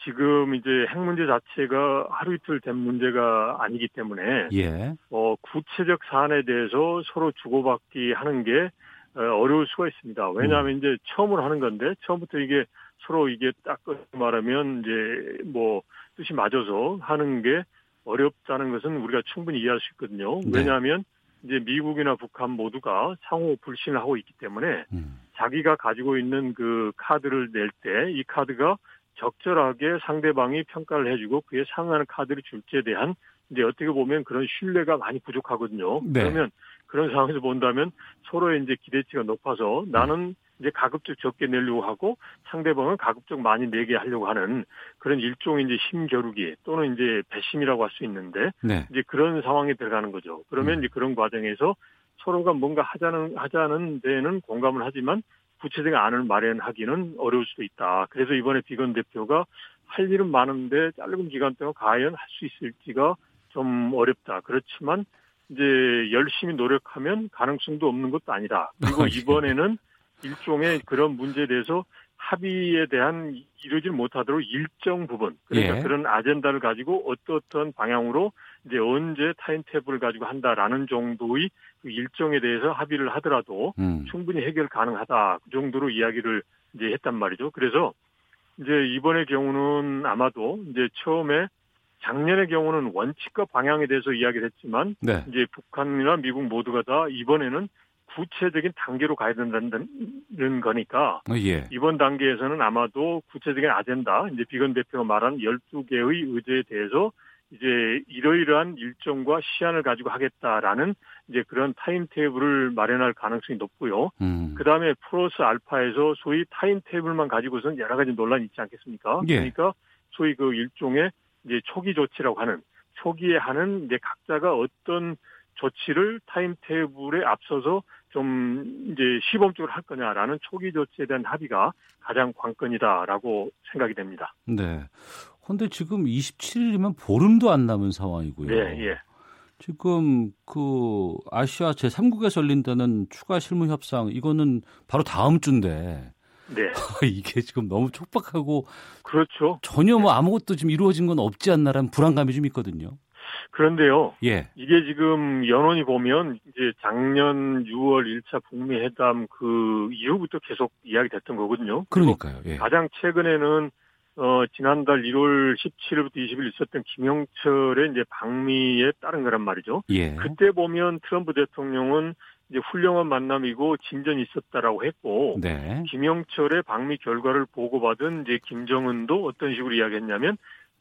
지금 이제 핵 문제 자체가 하루 이틀 된 문제가 아니기 때문에 예. 어, 구체적 사안에 대해서 서로 주고받기 하는 게 어, 어려울 수가 있습니다. 왜냐하면 이제 처음으로 하는 건데 처음부터 이게 서로 이게 딱 말하면 이제 뭐 뜻이 맞아서 하는 게 어렵다는 것은 우리가 충분히 이해할 수 있거든요. 네. 왜냐하면 이제 미국이나 북한 모두가 상호 불신을 하고 있기 때문에 음. 자기가 가지고 있는 그 카드를 낼 때 이 카드가 적절하게 상대방이 평가를 해주고 그에 상응하는 카드를 줄지에 대한 이제 어떻게 보면 그런 신뢰가 많이 부족하거든요. 네. 그러면 그런 상황에서 본다면 서로의 이제 기대치가 높아서 나는 이제 가급적 적게 내려고 하고 상대방은 가급적 많이 내게 하려고 하는 그런 일종의 이제 힘겨루기 또는 이제 배심이라고 할 수 있는데 네. 이제 그런 상황에 들어가는 거죠. 그러면 음. 이제 그런 과정에서 서로가 뭔가 하자는 하자는 데는 공감을 하지만 구체적인 안을 마련하기는 어려울 수도 있다. 그래서 이번에 비건 대표가 할 일은 많은데 짧은 기간 동안 과연 할 수 있을지가 좀 어렵다. 그렇지만 이제 열심히 노력하면 가능성도 없는 것도 아니다. 그리고 아, 예. 이번에는 일종의 그런 문제에 대해서 합의에 대한 이루지 못하도록 일정 부분 그러니까 예. 그런 아젠다를 가지고 어떠어떤 방향으로 이제 언제 타임테이블을 가지고 한다라는 정도의 그 일정에 대해서 합의를 하더라도 음. 충분히 해결 가능하다 그 정도로 이야기를 이제 했단 말이죠. 그래서 이제 이번의 경우는 아마도 이제 처음에 작년의 경우는 원칙과 방향에 대해서 이야기를 했지만 네. 이제 북한이나 미국 모두가 다 이번에는 구체적인 단계로 가야 된다는 거니까 어, 예. 이번 단계에서는 아마도 구체적인 아젠다 이제 비건 대표가 말한 12개의 의제에 대해서 이제 이러이러한 일정과 시한을 가지고 하겠다라는 이제 그런 타임테이블을 마련할 가능성이 높고요. 음. 그 다음에 플러스 알파에서 소위 타임테이블만 가지고서는 여러 가지 논란이 있지 않겠습니까? 예. 그러니까 소위 그 일종의 이제 초기 조치라고 하는 초기에 하는 이제 각자가 어떤 조치를 타임테이블에 앞서서 좀 이제 시범적으로 할 거냐라는 초기 조치에 대한 합의가 가장 관건이다라고 생각이 됩니다. 네. 근데 지금 27일이면 보름도 안 남은 상황이고요. 네, 예. 지금 그 아시아 제3국에서 열린다는 추가 실무 협상 이거는 바로 다음 주인데 네. 이게 지금 너무 촉박하고 그렇죠. 전혀 뭐 아무것도 지금 이루어진 건 없지 않나라는 불안감이 좀 있거든요. 그런데요. 예. 이게 지금 연원이 보면 이제 작년 6월 1차 북미 회담 그 이후부터 계속 이야기 됐던 거거든요. 그리고 그러니까요. 예. 가장 최근에는 어 지난달 1월 17일부터 20일 있었던 김영철의 이제 방미에 따른 거란 말이죠. 예. 그때 보면 트럼프 대통령은 이제 훌륭한 만남이고 진전이 있었다라고 했고 네. 김영철의 방미 결과를 보고받은 이제 김정은도 어떤 식으로 이야기했냐면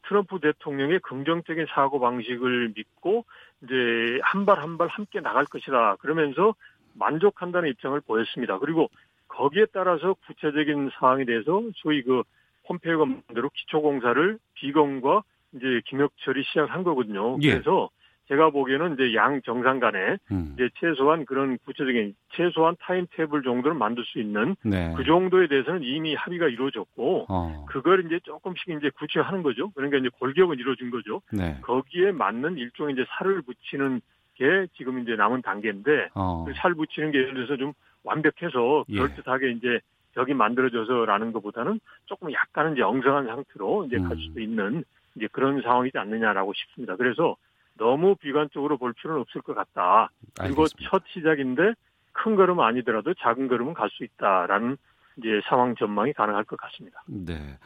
트럼프 대통령의 긍정적인 사고 방식을 믿고 이제 한 발 한 발 함께 나갈 것이다. 그러면서 만족한다는 입장을 보였습니다. 그리고 거기에 따라서 구체적인 사항에 대해서 소위 그 폼페이오가 만대로 기초공사를 비건과 이제 김혁철이 시작한 거거든요. 예. 그래서 제가 보기에는 이제 양 정상 간에 음. 이제 최소한 그런 구체적인 최소한 타임테이블 정도를 만들 수 있는 네. 그 정도에 대해서는 이미 합의가 이루어졌고 어. 그걸 이제 조금씩 이제 구체화하는 거죠. 그러니까 이제 골격은 이루어진 거죠. 네. 거기에 맞는 일종의 이제 살을 붙이는 게 지금 이제 남은 단계인데 어. 그살 붙이는 게 예를 들어서 좀 완벽해서 예. 그럴듯하게 이제 벽이 만들어져서라는 것보다는 조금 약간은 이제 엉성한 상태로 이제 갈 음. 수도 있는 이제 그런 상황이지 않느냐라고 싶습니다. 그래서 너무 비관적으로 볼 필요는 없을 것 같다. 그리고 알겠습니다. 첫 시작인데 큰 걸음은 아니더라도 작은 걸음은 갈 수 있다라는 이제 상황 전망이 가능할 것 같습니다. 네.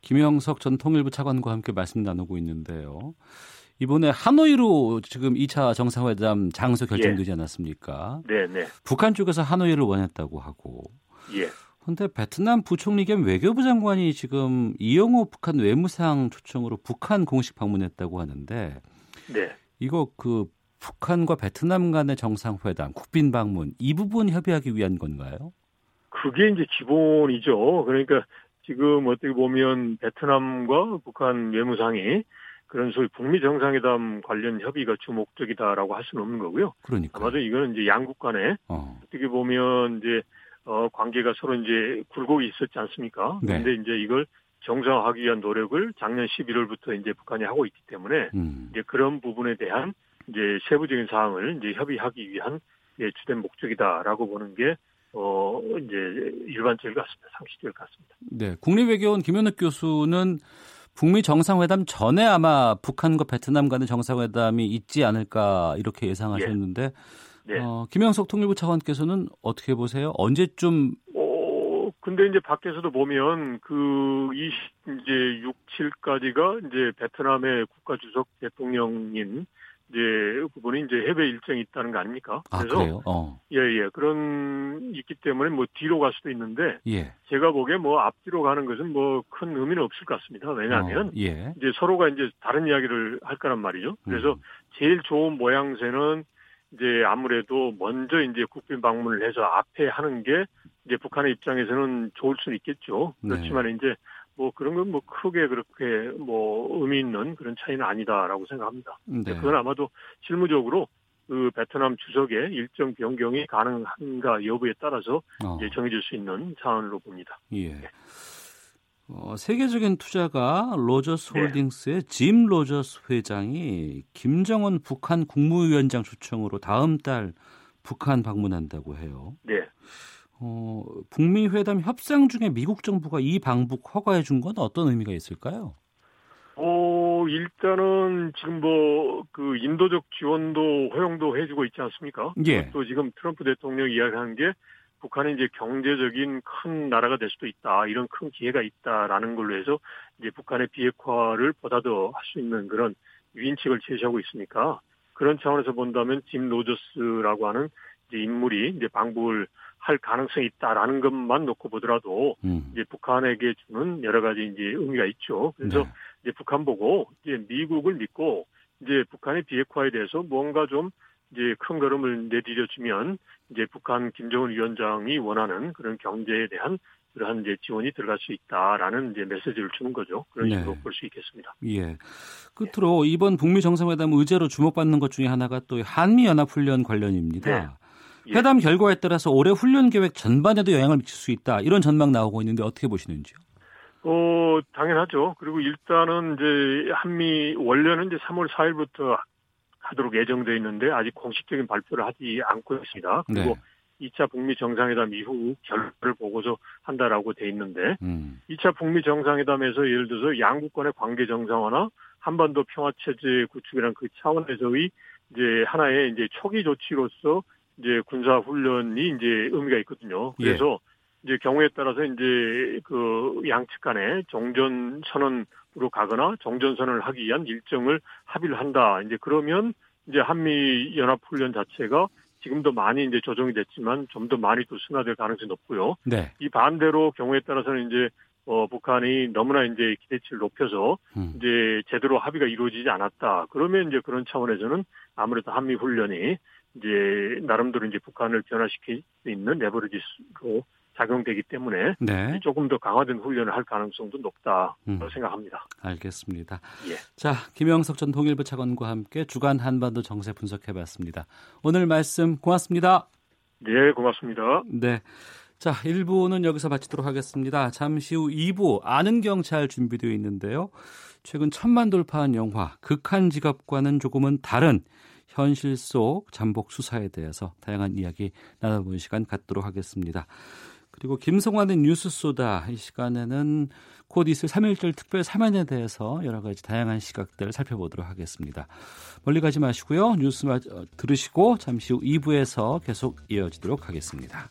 김영석 전 통일부 차관과 함께 말씀 나누고 있는데요. 이번에 하노이로 지금 2차 정상회담 장소 결정되지 않았습니까? 네, 네, 북한 쪽에서 하노이를 원했다고 하고. 예. 근데 베트남 부총리 겸 외교부 장관이 지금 이영호 북한 외무상 초청으로 북한 공식 방문했다고 하는데 네. 이거 그 북한과 베트남 간의 정상회담, 국빈 방문 이 부분 협의하기 위한 건가요? 그게 이제 기본이죠. 그러니까 지금 어떻게 보면 베트남과 북한 외무상이 그런 소위 북미 정상회담 관련 협의가 주 목적이다라고 할 수는 없는 거고요. 그러니까. 아마도 이거는 이제 양국 간에 어. 어떻게 보면 이제 어 관계가 서로 이제 굴곡이 있었지 않습니까? 네. 그런데 이제 이걸 정상화하기 위한 노력을 작년 11월부터 이제 북한이 하고 있기 때문에 음. 이제 그런 부분에 대한 이제 세부적인 사항을 이제 협의하기 위한 예, 주된 목적이다라고 보는 게 어, 이제 일반적일 것 같습니다. 상식적일 것 같습니다. 네. 국립외교원 김현욱 교수는 북미 정상회담 전에 아마 북한과 베트남 간의 정상회담이 있지 않을까 이렇게 예상하셨는데 네. 어, 김영석 통일부 차관께서는 어떻게 보세요? 언제쯤 어, 근데 이제 밖에서도 보면 그, 이, 이제 6, 7까지가 이제 베트남의 국가 주석 대통령인 이제 그분이 이제 해외 일정이 있다는 거 아닙니까? 아 그래서 그래요? 어. 예, 예. 그런, 있기 때문에 뭐 뒤로 갈 수도 있는데 예. 제가 보기에 뭐 앞뒤로 가는 것은 뭐 큰 의미는 없을 것 같습니다. 왜냐하면 어, 예. 이제 서로가 이제 다른 이야기를 할 거란 말이죠. 그래서 음. 제일 좋은 모양새는 이제 아무래도 먼저 이제 국빈 방문을 해서 앞에 하는 게 이제 북한의 입장에서는 좋을 수는 있겠죠. 네. 그렇지만 이제 뭐 그런 건 뭐 크게 그렇게 뭐 의미 있는 그런 차이는 아니다라고 생각합니다. 네. 그건 아마도 실무적으로 그 베트남 주석의 일정 변경이 가능한가 여부에 따라서 어. 이제 정해질 수 있는 사안으로 봅니다. 예. 어, 세계적인 투자가 로저스 네. 홀딩스의 짐 로저스 회장이 김정은 북한 국무위원장 초청으로 다음 달 북한 방문한다고 해요. 네. 어, 북미 회담 협상 중에 미국 정부가 이 방북 허가해 준 건 어떤 의미가 있을까요? 어, 일단은 지금 뭐 그 인도적 지원도 허용도 해주고 있지 않습니까? 예. 또 지금 트럼프 대통령이 이야기한 게 북한이 이제 경제적인 큰 나라가 될 수도 있다. 이런 큰 기회가 있다라는 걸로 해서 이제 북한의 비핵화를 보다 더 할 수 있는 그런 위인책을 제시하고 있으니까 그런 차원에서 본다면 짐 로저스라고 하는 이제 인물이 이제 방북을 할 가능성이 있다라는 것만 놓고 보더라도 음. 이제 북한에게 주는 여러 가지 이제 의미가 있죠. 그래서 네. 이제 북한 보고 이제 미국을 믿고 이제 북한의 비핵화에 대해서 뭔가 좀 이제 큰 걸음을 내디뎌주면 이제 북한 김정은 위원장이 원하는 그런 경제에 대한 그러한 이제 지원이 들어갈 수 있다라는 이제 메시지를 주는 거죠. 그런 식으로 네. 볼수 있겠습니다. 예. 끝으로 이번 북미 정상회담 의제로 주목받는 것 중에 하나가 또 한미 연합 훈련 관련입니다. 네. 예. 회담 결과에 따라서 올해 훈련 계획 전반에도 영향을 미칠 수 있다. 이런 전망 나오고 있는데 어떻게 보시는지요? 어, 당연하죠. 그리고 일단은 이제 한미 원래는 이제 3월 4일부터 하도록 예정돼 있는데 아직 공식적인 발표를 하지 않고 있습니다. 그리고 네. 2차 북미 정상회담 이후 결과를 보고서 한다라고 돼 있는데 음. 2차 북미 정상회담에서 예를 들어서 양국 간의 관계 정상화나 한반도 평화 체제 구축이란 그 차원에서의 이제 하나의 이제 초기 조치로서 이제 군사 훈련이 이제 의미가 있거든요. 예. 그래서 예. 이제 경우에 따라서 이제 그 양측 간에 정전 선언으 로 가거나 정전 선언을 하기 위한 일정을 합의를 한다. 이제 그러면 이제 한미 연합 훈련 자체가 지금도 많이 이제 조정이 됐지만 좀 더 많이 또 순화될 가능성이 높고요. 네. 이 반대로 경우에 따라서는 이제 어, 북한이 너무나 이제 기대치를 높여서 음. 이제 제대로 합의가 이루어지지 않았다. 그러면 이제 그런 차원에서는 아무래도 한미 훈련이 이제 나름대로 이제 북한을 변화시킬 수 있는 레버리지로 작용되기 때문에 네. 조금 더 강화된 훈련을 할 가능성도 높다 음. 생각합니다. 알겠습니다. 예. 자, 김영석 전 통일부 차관과 함께 주간 한반도 정세 분석해봤습니다. 오늘 말씀 고맙습니다. 네, 고맙습니다. 네. 자, 1부는 여기서 마치도록 하겠습니다. 잠시 후 2부 아는 경찰 준비되어 있는데요. 최근 천만 돌파한 영화 극한 직업과는 조금은 다른 현실 속 잠복 수사에 대해서 다양한 이야기 나눠보는 시간 갖도록 하겠습니다. 그리고 김성환의 뉴스 소다 이 시간에는 곧 있을 3.1절 특별 사면에 대해서 여러 가지 다양한 시각들을 살펴보도록 하겠습니다. 멀리 가지 마시고요. 뉴스 들으시고 잠시 후 2부에서 계속 이어지도록 하겠습니다.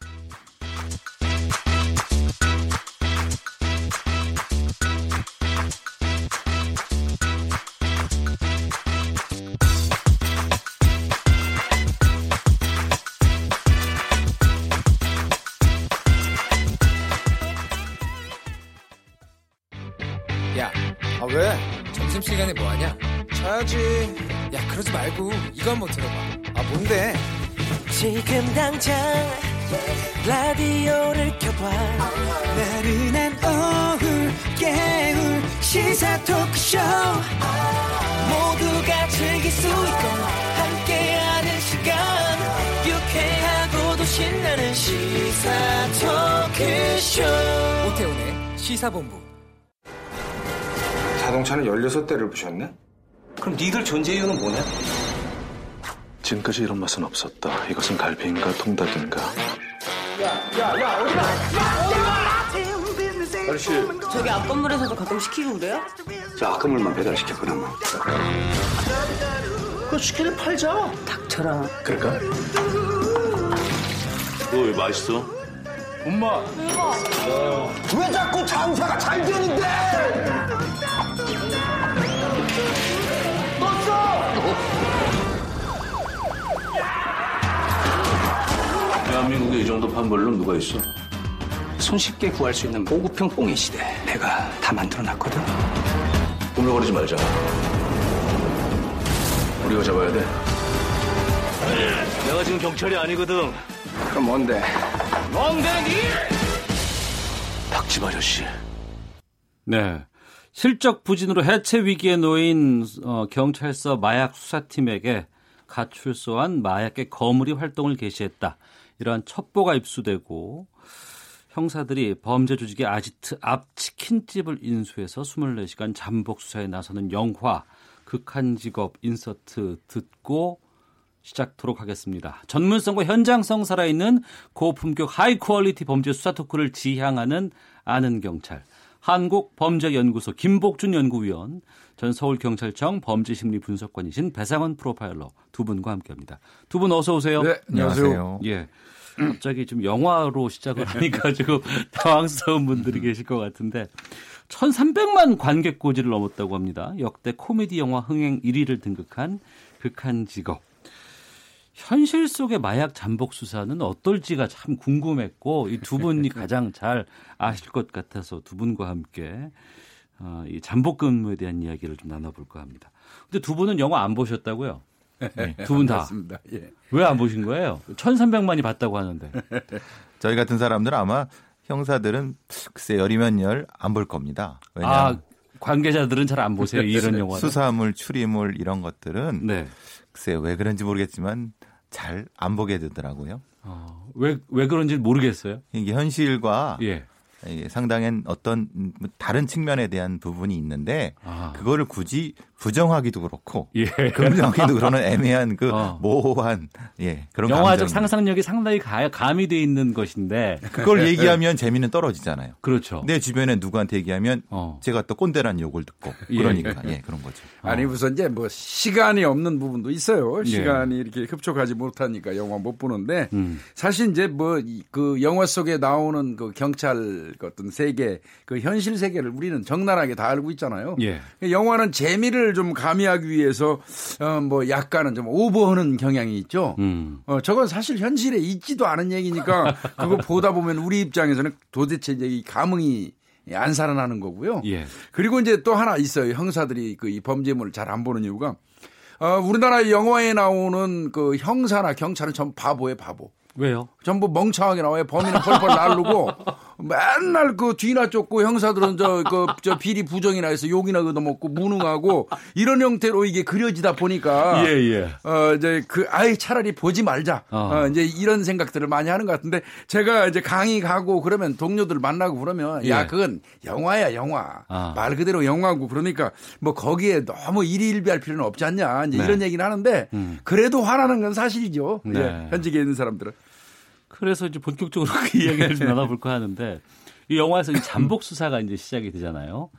시사본부. 자동차는 16대를 부셨네? 그럼 니들 존재 이유는 뭐냐? 지금까지 이런 맛은 없었다. 이것은 갈비인가 통닭인가? 야, 야, 야, 어디가? 야, 어디가? 아저씨. 저기 앞 건물에서도 가끔 시키고 그래요? 자, 앞 건물만 배달시켜, 그나마. 그 치킨을 팔자. 닥쳐라. 그럴까? 너왜 맛있어? 엄마. 대박. 왜 자꾸 장사가 잘 되는데? 대한민국에 이 정도 판벌로 누가 있어? 손쉽게 구할 수 있는 보급형 뽕의 시대 내가 다 만들어놨거든 꾸물거리지 말자 우리가 잡아야 돼 내가 지금 경찰이 아니거든 그럼 뭔데? 뭔데 니? 닥집 아저씨 네 실적 부진으로 해체 위기에 놓인 어, 경찰서 마약 수사팀에게 가출소한 마약계 거물이 활동을 개시했다. 이러한 첩보가 입수되고 형사들이 범죄 조직의 아지트 앞 치킨집을 인수해서 24시간 잠복 수사에 나서는 영화 극한 직업 인서트 듣고 시작토록 하겠습니다. 전문성과 현장성 살아있는 고품격 high quality 범죄 수사 토크를 지향하는 아는 경찰 한국범죄연구소 김복준 연구위원 전 서울경찰청 범죄심리분석관이신 배상훈 프로파일러 두 분과 함께합니다. 두 분 어서 오세요. 네, 안녕하세요. 예. 갑자기 좀 영화로 시작을 하니까 지금 당황스러운 분들이 계실 것 같은데 1,300만 관객 고지를 넘었다고 합니다. 역대 코미디 영화 흥행 1위를 등극한 극한 직업. 현실 속의 마약 잠복 수사는 어떨지가 참 궁금했고 이 두 분이 가장 잘 아실 것 같아서 두 분과 함께 어, 이 잠복 근무에 대한 이야기를 좀 나눠볼까 합니다. 근데 두 분은 영화 안 보셨다고요? 네, 두분 다. 예. 왜안 보신 거예요? 1,300만이 봤다고 하는데. 저희 같은 사람들은 아마 형사들은 글쎄 열이면 열 안 볼 겁니다. 왜냐 아, 관계자들은 잘 안 보세요. 이런 영화. 수사물, 추리물 이런 것들은 네. 글쎄 왜 그런지 모르겠지만 잘 안 보게 되더라고요. 어, 왜, 왜 그런지 모르겠어요. 이게 현실과 예. 이게 상당한 어떤 다른 측면에 대한 부분이 있는데 아. 그거를 굳이 부정하기도 그렇고 예. 긍정하기도 그러는 애매한 그 어. 모호한 예 그런 영화적 감정이- 상상력이 상당히 가, 가미돼 있는 것인데 그걸 얘기하면 재미는 떨어지잖아요. 그렇죠. 내 주변에 누구한테 얘기하면 어. 제가 또 꼰대란 욕을 듣고 예. 그러니까 예, 그런 거죠. 아니 우선 이제 뭐 시간이 없는 부분도 있어요. 예. 시간이 이렇게 흡족하지 못하니까 영화 못 보는데 음. 사실 이제 뭐 그 영화 속에 나오는 그 경찰 그 어떤 세계 그 현실 세계를 우리는 적나라하게 다 알고 있잖아요. 예. 영화는 재미를 좀 가미하기 위해서 어 뭐 약간은 좀 오버하는 경향이 있죠. 음. 어 저건 사실 현실에 있지도 않은 얘기니까 그거 보다 보면 우리 입장에서는 도대체 이제 이 감흥이 안 살아나는 거고요. 예. 그리고 이제 또 하나 있어요. 형사들이 그 이 범죄물을 잘 안 보는 이유가 어, 우리나라 영화에 나오는 그 형사나 경찰은 전부 바보예요, 바보. 왜요? 전부 멍청하게 나와요. 범인은 펄펄 날르고 맨날 그 뒤나 쫓고 형사들은 저 그 저 비리 부정이나 해서 욕이나 얻어먹고 무능하고 이런 형태로 이게 그려지다 보니까 예, 예. 어 이제 그 아예 차라리 보지 말자. 어. 어. 이제 이런 생각들을 많이 하는 것 같은데 제가 이제 강의 가고 그러면 동료들 만나고 그러면 예. 야 그건 영화야 영화 아. 말 그대로 영화고 그러니까 뭐 거기에 너무 일희일비할 필요는 없지 않냐 이제 네. 이런 얘기는 하는데 음. 그래도 화나는 건 사실이죠. 네. 예, 현직에 있는 사람들은. 그래서 이제 본격적으로 그 이야기를 좀 나눠볼까 하는데 이 영화에서 이 잠복 수사가 이제 시작이 되잖아요.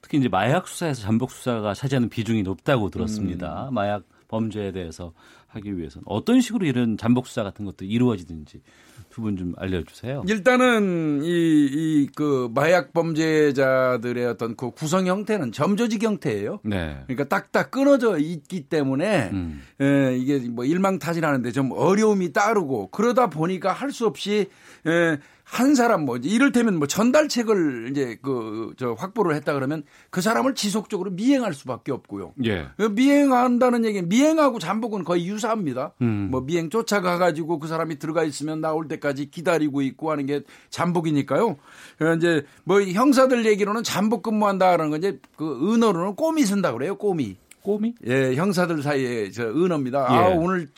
특히 이제 마약 수사에서 잠복 수사가 차지하는 비중이 높다고 들었습니다. 마약 범죄에 대해서 하기 위해서는 어떤 식으로 이런 잠복 수사 같은 것도 이루어지는지 두분좀 알려주세요. 일단은 이 이 그 마약 범죄자들의 어떤 그 구성 형태는 점조직 형태예요. 네. 그러니까 딱딱 끊어져 있기 때문에 음. 에, 이게 뭐 일망타진하는데 좀 어려움이 따르고 그러다 보니까 할 수 없이 에, 한 사람 뭐 이를테면 뭐 전달책을 이제 그 저 확보를 했다 그러면 그 사람을 지속적으로 미행할 수밖에 없고요. 예. 그 미행한다는 얘기는 미행하고 잠복은 거의 유사합니다. 음. 뭐 미행 쫓아가 가지고 그 사람이 들어가 있으면 나올 때까지 기다리고 있고 하는 게 잠복이니까요. 그 이제 뭐 형사들 얘기로는 잠복 근무한다라는 건 이제 그 은어로는 꼬미 쓴다 그래요. 꼬미. 꼬미? 예, 형사들 사이에 저 은어입니다. 예. 아 오늘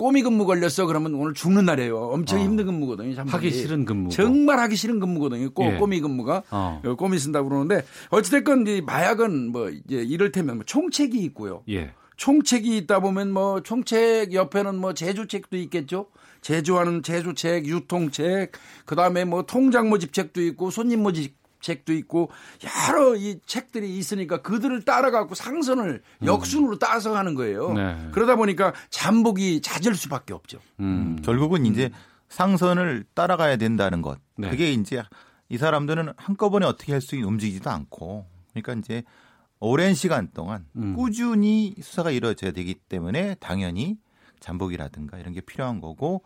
꼬미 근무 걸렸어 그러면 오늘 죽는 날이에요. 엄청 어. 힘든 근무거든요. 잠복이. 하기 싫은 근무. 정말 하기 싫은 근무거든요. 꼬, 예. 꼬미 근무가 어. 어, 꼬미 쓴다고 그러는데 어찌됐건 이 마약은 뭐 이제 이를테면 뭐 총책이 있고요. 예. 총책이 있다 보면 뭐 총책 옆에는 뭐 제주책도 있겠죠. 제조하는 제조책, 유통책, 그 다음에 뭐 통장 모집책도 있고 손님 모집 책도 있고 여러 이 책들이 있으니까 그들을 따라가고 상선을 역순으로 따서 하는 거예요. 음. 네. 그러다 보니까 잠복이 잦을 수밖에 없죠. 음. 결국은 이제 상선을 따라가야 된다는 것. 네. 그게 이제 이 사람들은 한꺼번에 어떻게 할 수 있는 움직이지도 않고 그러니까 이제 오랜 시간 동안 음. 꾸준히 수사가 이루어져야 되기 때문에 당연히 잠복이라든가 이런 게 필요한 거고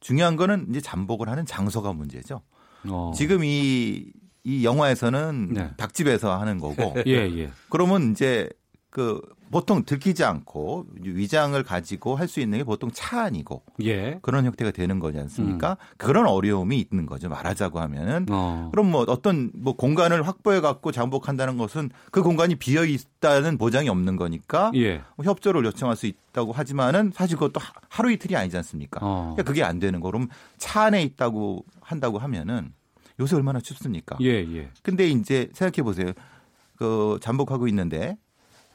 중요한 거는 이제 잠복을 하는 장소가 문제죠. 어. 지금 이, 이 영화에서는 네. 닭집에서 하는 거고. 예, 예. 그러면 이제 그 보통 들키지 않고 위장을 가지고 할 수 있는 게 보통 차 안이고 예. 그런 형태가 되는 거지 않습니까? 그런 어려움이 있는 거죠. 말하자고 하면은 어. 그럼 뭐 어떤 뭐 공간을 확보해 갖고 장복한다는 것은 그 공간이 비어 있다는 보장이 없는 거니까 예. 뭐 협조를 요청할 수 있다고 하지만은 사실 그것도 하- 하루 이틀이 아니지 않습니까? 어. 그러니까 그게 안 되는 거. 그럼 차 안에 있다고 한다고 하면은 요새 얼마나 춥습니까? 예, 예. 근데 이제 생각해 보세요. 그 잠복하고 있는데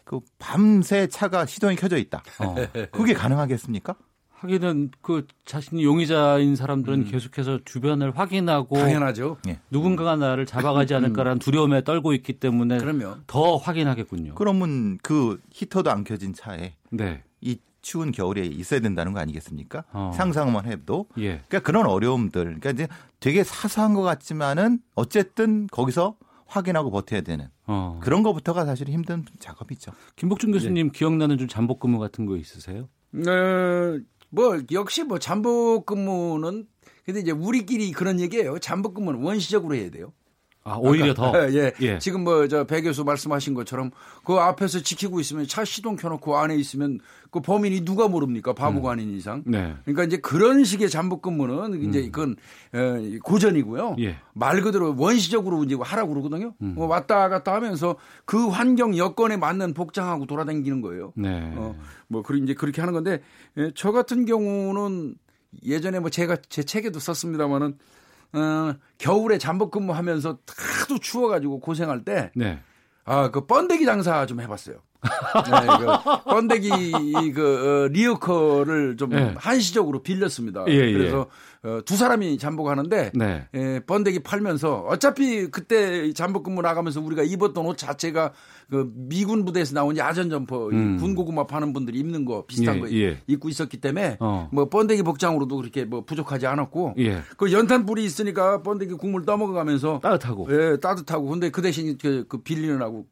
그 밤새 차가 시동이 켜져 있다. 어. 그게 가능하겠습니까? 하기는 그 자신이 용의자인 사람들은 계속해서 주변을 확인하고 당연하죠. 예. 누군가가 나를 잡아가지 않을까라는 두려움에 떨고 있기 때문에 그러면 더 확인하겠군요. 그러면 그 히터도 안 켜진 차에 네. 이 추운 겨울에 있어야 된다는 거 아니겠습니까? 어. 상상만 해도. 예. 그러니까 그런 어려움들. 그러니까 이제 되게 사소한 것 같지만은 어쨌든 거기서 확인하고 버텨야 되는 어. 그런 것부터가 사실 힘든 작업이죠. 김복준 네. 교수님 기억나는 좀 잠복 근무 같은 거 있으세요? 어, 뭐 역시 뭐 잠복 근무는 근데 이제 우리끼리 그런 얘기예요. 잠복 근무는 원시적으로 해야 돼요. 아, 오히려 더. 예. 예. 지금 뭐 저배 교수 말씀하신 것처럼 그 앞에서 지키고 있으면 차 시동 켜놓고 안에 있으면 그 범인이 누가 모릅니까? 바보가 아닌 이상. 네. 그러니까 이제 그런 식의 잠복 근무는 이제 그건 어, 고전이고요. 예. 말 그대로 원시적으로 이제 하라고 그러거든요. 음. 뭐 왔다 갔다 하면서 그 환경 여건에 맞는 복장하고 돌아다니는 거예요. 네. 어, 뭐 그리 이제 그렇게 하는 건데 예, 저 같은 경우는 예전에 뭐 제가 제 책에도 썼습니다마는 어, 겨울에 잠복 근무하면서 하도 추워가지고 고생할 때 네. 아, 그 번데기 장사 좀 해봤어요. 네, 그 번데기 그 어, 리어카를 좀 예. 한시적으로 빌렸습니다. 예, 예. 그래서 어, 두 사람이 잠복하는데 네. 예, 번데기 팔면서 어차피 그때 잠복 근무 나가면서 우리가 입었던 옷 자체가 그 미군 부대에서 나온 야전 점퍼 이 음. 군고구마 파는 분들이 입는 거 비슷한 예, 거 예. 입고 있었기 때문에 어. 뭐 번데기 복장으로도 그렇게 뭐 부족하지 않았고 예. 그 연탄 불이 있으니까 번데기 국물 떠먹어가면서 따뜻하고. 예, 따뜻하고 근데 그 대신 그, 그 빌리느라고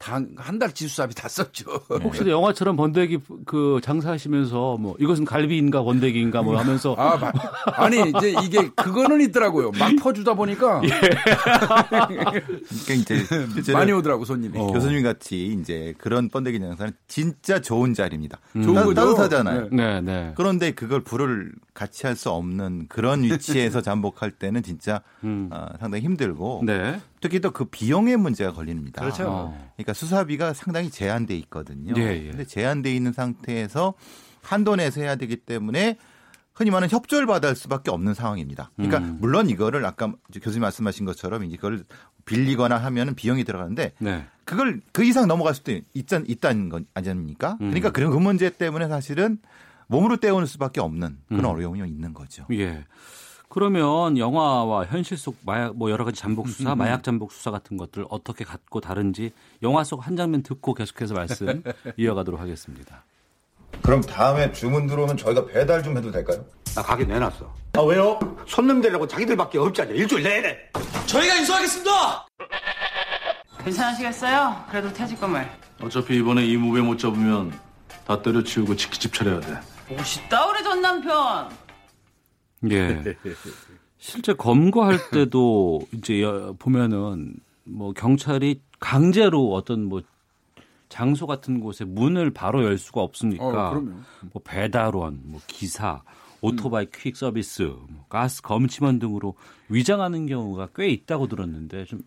한달 지수사비 다 썼죠. 혹시 영화처럼 번데기 그 장사하시면서 뭐 이것은 갈비인가 번데기인가 뭐 하면서 아, 마- 아니 이제 이게 그거는 있더라고요. 막 퍼주다 보니까 예. 그러니까 이제 많이 오더라고 손님이. 어. 교수님 같이 이제 그런 번데기 장사는 진짜 좋은 자리입니다. 좋은 따-. 따뜻하잖아요. 네, 네. 그런데 그걸 불을 같이 할 수 없는 그런 위치에서 잠복할 때는 진짜 어, 상당히 힘들고 음. 네. 특히 또 그 비용의 문제가 걸립니다. 그렇죠. 어. 그러니까 수사비가 상당히 제한돼 있거든요. 예, 예. 근데 제한돼 있는 상태에서 한도 내서 해야 되기 때문에 흔히 말하는 협조를 받을 수밖에 없는 상황입니다. 그러니까 음. 물론 이거를 아까 교수님 말씀하신 것처럼 이제 그걸 빌리거나 하면은 비용이 들어가는데 네. 그걸 그 이상 넘어갈 수도 있, 있다는 건 아닙니까? 음. 그러니까 그런 그 문제 때문에 사실은 몸으로 때우는 수밖에 없는 그런 음. 어려움이 있는 거죠. 예. 그러면 영화와 현실 속 마약 뭐 여러 가지 잠복 수사, 음. 마약 잠복 수사 같은 것들 어떻게 갖고 다른지 영화 속 한 장면 듣고 계속해서 말씀 이어가도록 하겠습니다. 그럼 다음에 주문 들어오면 저희가 배달 좀 해도 될까요? 나 가게 내놨어. 아 왜요? 손님 되려고 자기들밖에 없잖아. 일주일 내내. 저희가 인수하겠습니다. 괜찮으시겠어요? 그래도 퇴직금을. 어차피 이번에 이 무배 못 잡으면 다 때려치우고 치킨집 차려야 돼. 멋있다 우리 전 남편. 예. 실제 검거할 때도 이제 여- 보면은 뭐 경찰이 강제로 어떤 뭐 장소 같은 곳에 문을 바로 열 수가 없으니까 어. 뭐 배달원, 뭐 기사, 오토바이 퀵 서비스, 뭐 가스 검침원 등으로 위장하는 경우가 꽤 있다고 들었는데 좀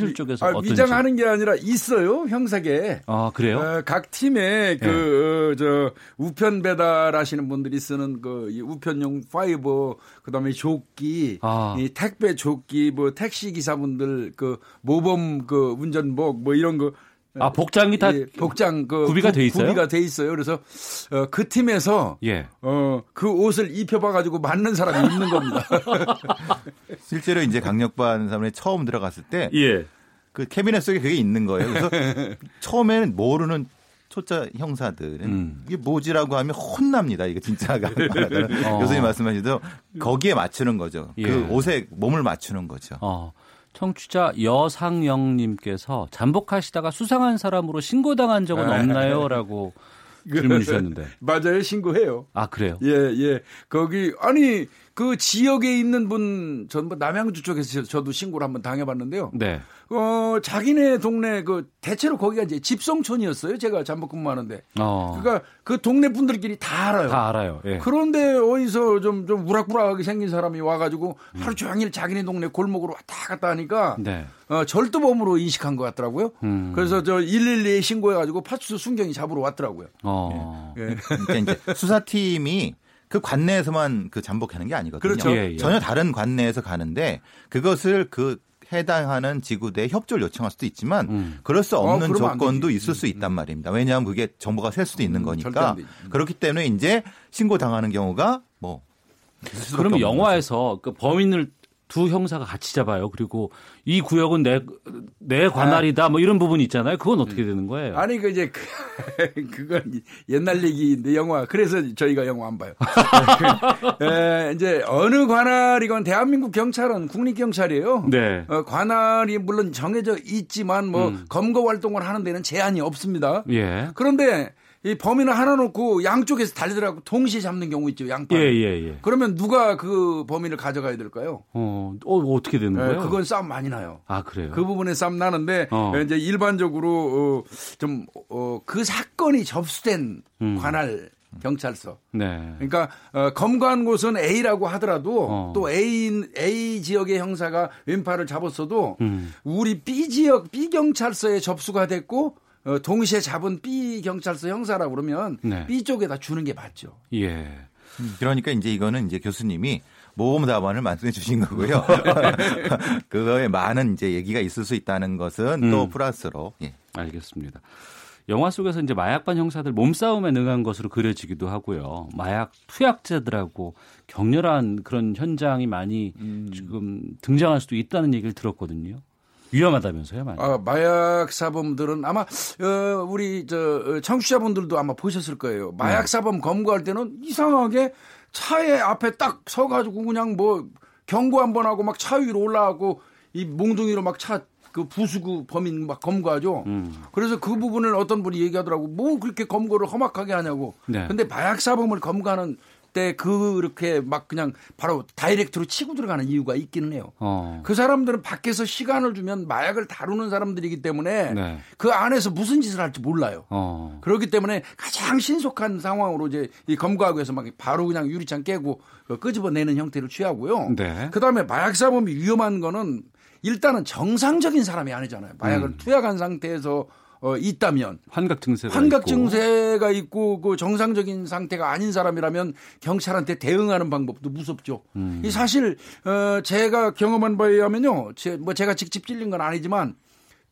현실 쪽에서 아, 어떤지 위장하는 게 아니라 있어요 형사계. 아 그래요? 어, 각 팀에 그저 우편 배달하시는 분들이 쓰는 그이 우편용 파이버 그다음에 조끼, 아. 이 택배 조끼, 뭐 택시 기사분들 그 모범 그 운전복 뭐 이런 거. 아 복장이 다 예, 복장 그 구비가 돼 있어요? 구비가 돼 있어요. 그래서 어, 그 팀에서 예. 어, 그 옷을 입혀봐 가지고 맞는 사람이 있는 겁니다. 실제로 이제 강력반 사람이 처음 들어갔을 때 예. 그 캐비넷 속에 그게 있는 거예요. 그래서 처음에는 모르는 초짜 형사들은 음. 이게 뭐지라고 하면 혼납니다. 이거 진짜가. 어. 교수님 말씀하시도 거기에 맞추는 거죠. 예. 그 옷에 몸을 맞추는 거죠. 어, 청취자 여상영님께서 잠복하시다가 수상한 사람으로 신고당한 적은 아. 없나요?라고 질문 주셨는데. 맞아요, 신고해요. 아 그래요? 예, 예. 거기 아니 그 지역에 있는 분 전부 남양주 쪽에서 저- 저도 신고를 한번 당해봤는데요. 네. 어 자기네 동네 그 대체로 거기가 이제 집성촌이었어요. 제가 잠복 근무하는데. 어. 그러니까 그 동네 분들끼리 다 알아요. 다 알아요. 예. 그런데 어디서 좀, 좀 우락부락하게 생긴 사람이 와가지고 음. 하루 종일 자기네 동네 골목으로 왔다 갔다 하니까 네. 어, 절도범으로 인식한 것 같더라고요. 음. 그래서 저 112에 신고해가지고 파출소 순경이 잡으러 왔더라고요. 어. 예. 그러니까 이제 수사팀이 그 관내에서만 그 잠복하는 게 아니거든요. 그렇죠. 예, 예. 전혀 다른 관내에서 가는데 그것을 그 해당하는 지구대에 협조를 요청할 수도 있지만 음. 그럴 수 어, 없는 안 조건도. 있을 수 있단 말입니다. 왜냐하면 그게 정보가 셀 수도 있는 절대 거니까 안 되지. 그렇기 때문에 이제 신고 당하는 경우가 뭐 그러면 영화에서 그 범인을 두 형사가 같이 잡아요. 그리고 이 구역은 내, 내 관할이다. 뭐 이런 부분이 있잖아요. 그건 어떻게 되는 거예요? 아니, 그 이제, 그, 그건 옛날 얘기인데 영화. 그래서 저희가 영화 안 봐요. 에, 이제 어느 관할이건 대한민국 경찰은 국립경찰이에요. 네. 어, 관할이 물론 정해져 있지만 뭐 음. 검거 활동을 하는 데는 제한이 없습니다. 예. 그런데 이 범인을 하나 놓고 양쪽에서 달리더라고 동시에 잡는 경우 있죠. 양팔. 예, 예, 예. 그러면 누가 그 범인을 가져가야 될까요? 어, 어 어떻게 되는 예, 거예요? 그건 싸움 많이 나요. 아, 그래요? 그 부분에 싸움 나는데 어. 이제 일반적으로 어, 좀 어, 그 사건이 접수된 음. 관할 경찰서. 네. 그러니까 어, 검거한 곳은 A라고 하더라도 어. 또 A A 지역의 형사가 왼팔을 잡았어도 음. 우리 B 지역 B 경찰서에 접수가 됐고 어, 동시에 잡은 B 경찰서 형사라 그러면 네. B 쪽에다 주는 게 맞죠. 예. 그러니까 이제 이거는 이제 교수님이 모범 답안을 말씀해 주신 거고요. 그거에 많은 이제 얘기가 있을 수 있다는 것은 또 음. 플러스로 예. 알겠습니다. 영화 속에서 이제 마약반 형사들 몸싸움에 능한 것으로 그려지기도 하고요. 마약 투약자들하고 격렬한 그런 현장이 많이 음. 지금 등장할 수도 있다는 얘기를 들었거든요. 위험하다면서요, 많이. 아, 마약 사범들은 아마 어, 우리 저 어, 청취자분들도 아마 보셨을 거예요. 마약 네. 사범 검거할 때는 이상하게 차에 앞에 딱 서가지고 그냥 뭐 경고 한 번 하고 막 차 위로 올라가고 이 몽둥이로 막 차 그 부수고 범인 막 검거하죠. 음. 그래서 그 부분을 어떤 분이 얘기하더라고. 뭐 그렇게 검거를 험악하게 하냐고. 네. 근데 마약 사범을 검거하는 때 그렇게 막 그냥 바로 다이렉트로 치고 들어가는 이유가 있기는 해요. 어. 그 사람들은 밖에서 시간을 주면 마약을 다루는 사람들이기 때문에 네. 그 안에서 무슨 짓을 할지 몰라요. 어. 그렇기 때문에 가장 신속한 상황으로 이제 이 검거하기 위해서 막 바로 그냥 유리창 깨고 그 끄집어내는 형태를 취하고요. 네. 그 다음에 마약 사범이 위험한 거는 일단은 정상적인 사람이 아니잖아요. 마약을 음. 투약한 상태에서 어, 있다면 환각 증세가 환각 있고. 증세가 있고 그 정상적인 상태가 아닌 사람이라면 경찰한테 대응하는 방법도 무섭죠. 음. 이 사실 어 제가 경험한 바에 의하면요. 제, 뭐 제가 직접 찔린 건 아니지만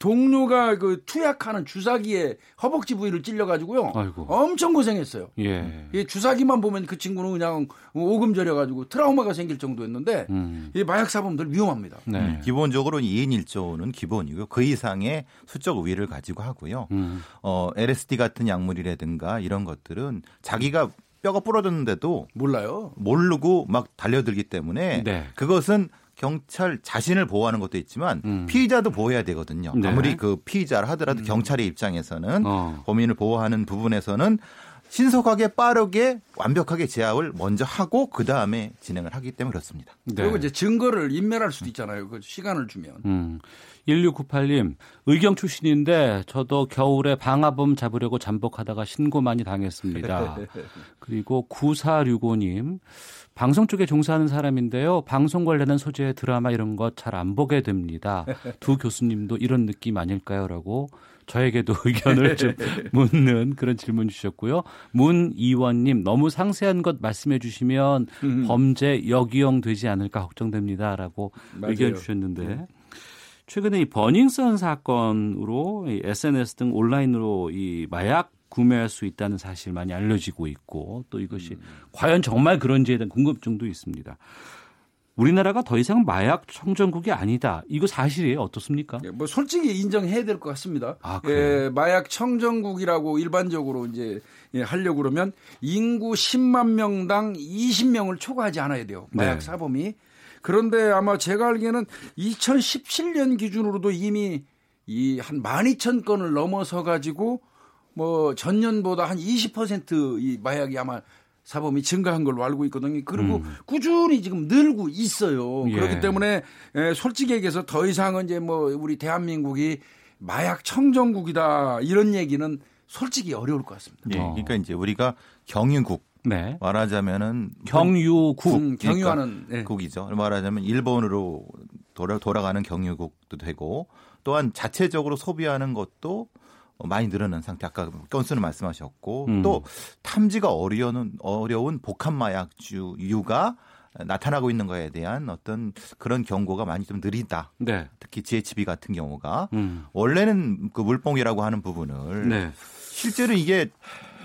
동료가 그 투약하는 주사기에 허벅지 부위를 찔려 가지고요. 아이고. 엄청 고생했어요. 예. 이 주사기만 보면 그 친구는 그냥 오금 절여 가지고 트라우마가 생길 정도였는데 음. 이 마약 사범들 위험합니다. 네. 음, 기본적으로 2인 1조는 기본이고요. 그 이상의 수적 우위를 가지고 하고요. 음. 어, LSD 같은 약물이라든가 이런 것들은 자기가 뼈가 부러졌는데도 몰라요. 모르고 막 달려들기 때문에 네. 그것은 경찰 자신을 보호하는 것도 있지만 피의자도 보호해야 되거든요. 네. 아무리 그 피의자를 하더라도 경찰의 입장에서는 어. 범인을 보호하는 부분에서는 신속하게 빠르게 완벽하게 제압을 먼저 하고 그 다음에 진행을 하기 때문에 그렇습니다. 네. 그리고 이제 증거를 인멸할 수도 있잖아요. 그 시간을 주면. 음. 1698님, 의경 출신인데 저도 겨울에 방화범 잡으려고 잠복하다가 신고 많이 당했습니다. 그리고 9465님, 방송 쪽에 종사하는 사람인데요. 방송 관련한 소재 드라마 이런 거 잘 안 보게 됩니다. 두 교수님도 이런 느낌 아닐까요? 라고 저에게도 의견을 좀 묻는 그런 질문 주셨고요. 문이원님, 너무 상세한 것 말씀해 주시면 범죄 역이용 되지 않을까 걱정됩니다. 라고 맞아요. 의견 주셨는데. 최근에 이 버닝썬 사건으로 이 SNS 등 온라인으로 이 마약 구매할 수 있다는 사실 많이 알려지고 있고 또 이것이 과연 정말 그런지에 대한 궁금증도 있습니다. 우리나라가 더 이상 마약 청정국이 아니다. 이거 사실이에요? 어떻습니까? 예, 뭐 솔직히 인정해야 될 것 같습니다. 아? 예, 마약 청정국이라고 일반적으로 이제 예, 하려고 그러면 인구 10만 명당 20명을 초과하지 않아야 돼요. 마약 네. 사범이. 그런데 아마 제가 알기에는 2017년 기준으로도 이미 이 한 12,000건을 넘어서 가지고 뭐 전년보다 한 20%이 마약이 아마 사범이 증가한 걸로 알고 있거든요. 그리고 꾸준히 지금 늘고 있어요. 음. 예. 그렇기 때문에 에, 솔직히 얘기해서 더 이상은 이제 뭐 우리 대한민국이 마약 청정국이다 이런 얘기는 솔직히 어려울 것 같습니다. 예, 그러니까 이제 우리가 경유국 네. 말하자면은 경유국. 음, 경유하는 예. 국이죠. 말하자면 일본으로 돌아, 돌아가는 경유국도 되고 또한 자체적으로 소비하는 것도 많이 늘어난 상태. 아까 건수는 말씀하셨고 음. 또 탐지가 어려운 어려운 복합 마약주 유가 나타나고 있는 거에 대한 어떤 그런 경고가 많이 좀 느리다. 네. 특히 GHB 같은 경우가 음. 원래는 그 물뽕이라고 하는 부분을 네. 실제로 이게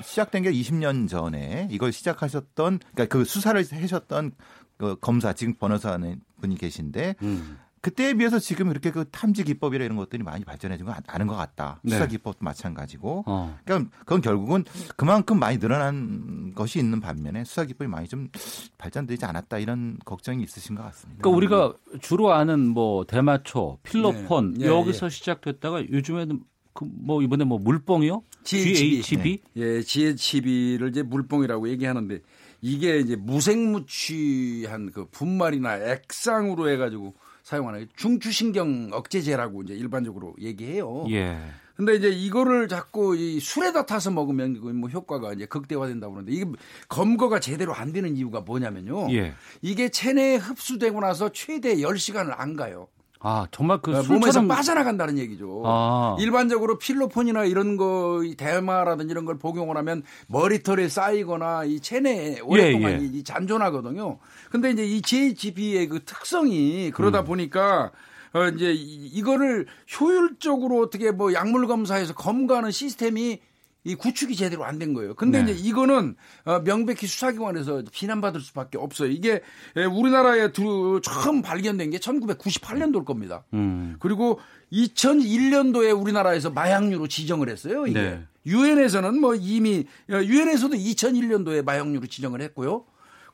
시작된 게 20년 전에 이걸 시작하셨던 그러니까 그 수사를 하셨던 그 검사 지금 변호사 분이 계신데 음. 그때에 비해서 지금 이렇게 그 탐지 기법이나 이런 것들이 많이 발전해진 건 아는 것 같다. 네. 수사 기법도 마찬가지고. 어. 그러니까 그건 결국은 그만큼 많이 늘어난 것이 있는 반면에 수사 기법이 많이 좀 발전되지 않았다 이런 걱정이 있으신 것 같습니다. 그러니까 우리가 주로 아는 뭐 대마초, 필로폰 네. 예, 여기서 시작됐다가 요즘에는 그 뭐 이번에 뭐 물뽕이요? GHB. GHB? 예, GHB를 이제 물뽕이라고 얘기하는데 이게 이제 무생무취한 그 분말이나 액상으로 해가지고 사용하는 중추신경 억제제라고 이제 일반적으로 얘기해요. 예. 근데 이제 이거를 자꾸 이 술에다 타서 먹으면 그뭐 효과가 이제 극대화된다고 그러는데 이게 검거가 제대로 안 되는 이유가 뭐냐면요. 예. 이게 체내에 흡수되고 나서 최대 10시간을 안 가요. 아, 정말 그 어, 몸에서 술처럼 빠져나간다는 얘기죠. 아. 일반적으로 필로폰이나 이런 거, 이 대마라든지 이런 걸 복용을 하면 머리털에 쌓이거나 이 체내에 오랫동안 예, 예. 이 잔존하거든요. 근데 이제 이 GHB의 그 특성이 그러다 음. 보니까 어 이제 이- 이거를 효율적으로 어떻게 뭐 약물 검사에서 검거하는 시스템이 이 구축이 제대로 안 된 거예요. 근데 네. 이제 이거는 어, 명백히 수사기관에서 비난받을 수밖에 없어요. 이게 에, 우리나라에 두, 처음 발견된 게 1998년도일 겁니다. 음. 그리고 2001년도에 우리나라에서 마약류로 지정을 했어요. 이게 네. 유엔에서는 뭐 이미 유엔에서도 2001년도에 마약류로 지정을 했고요.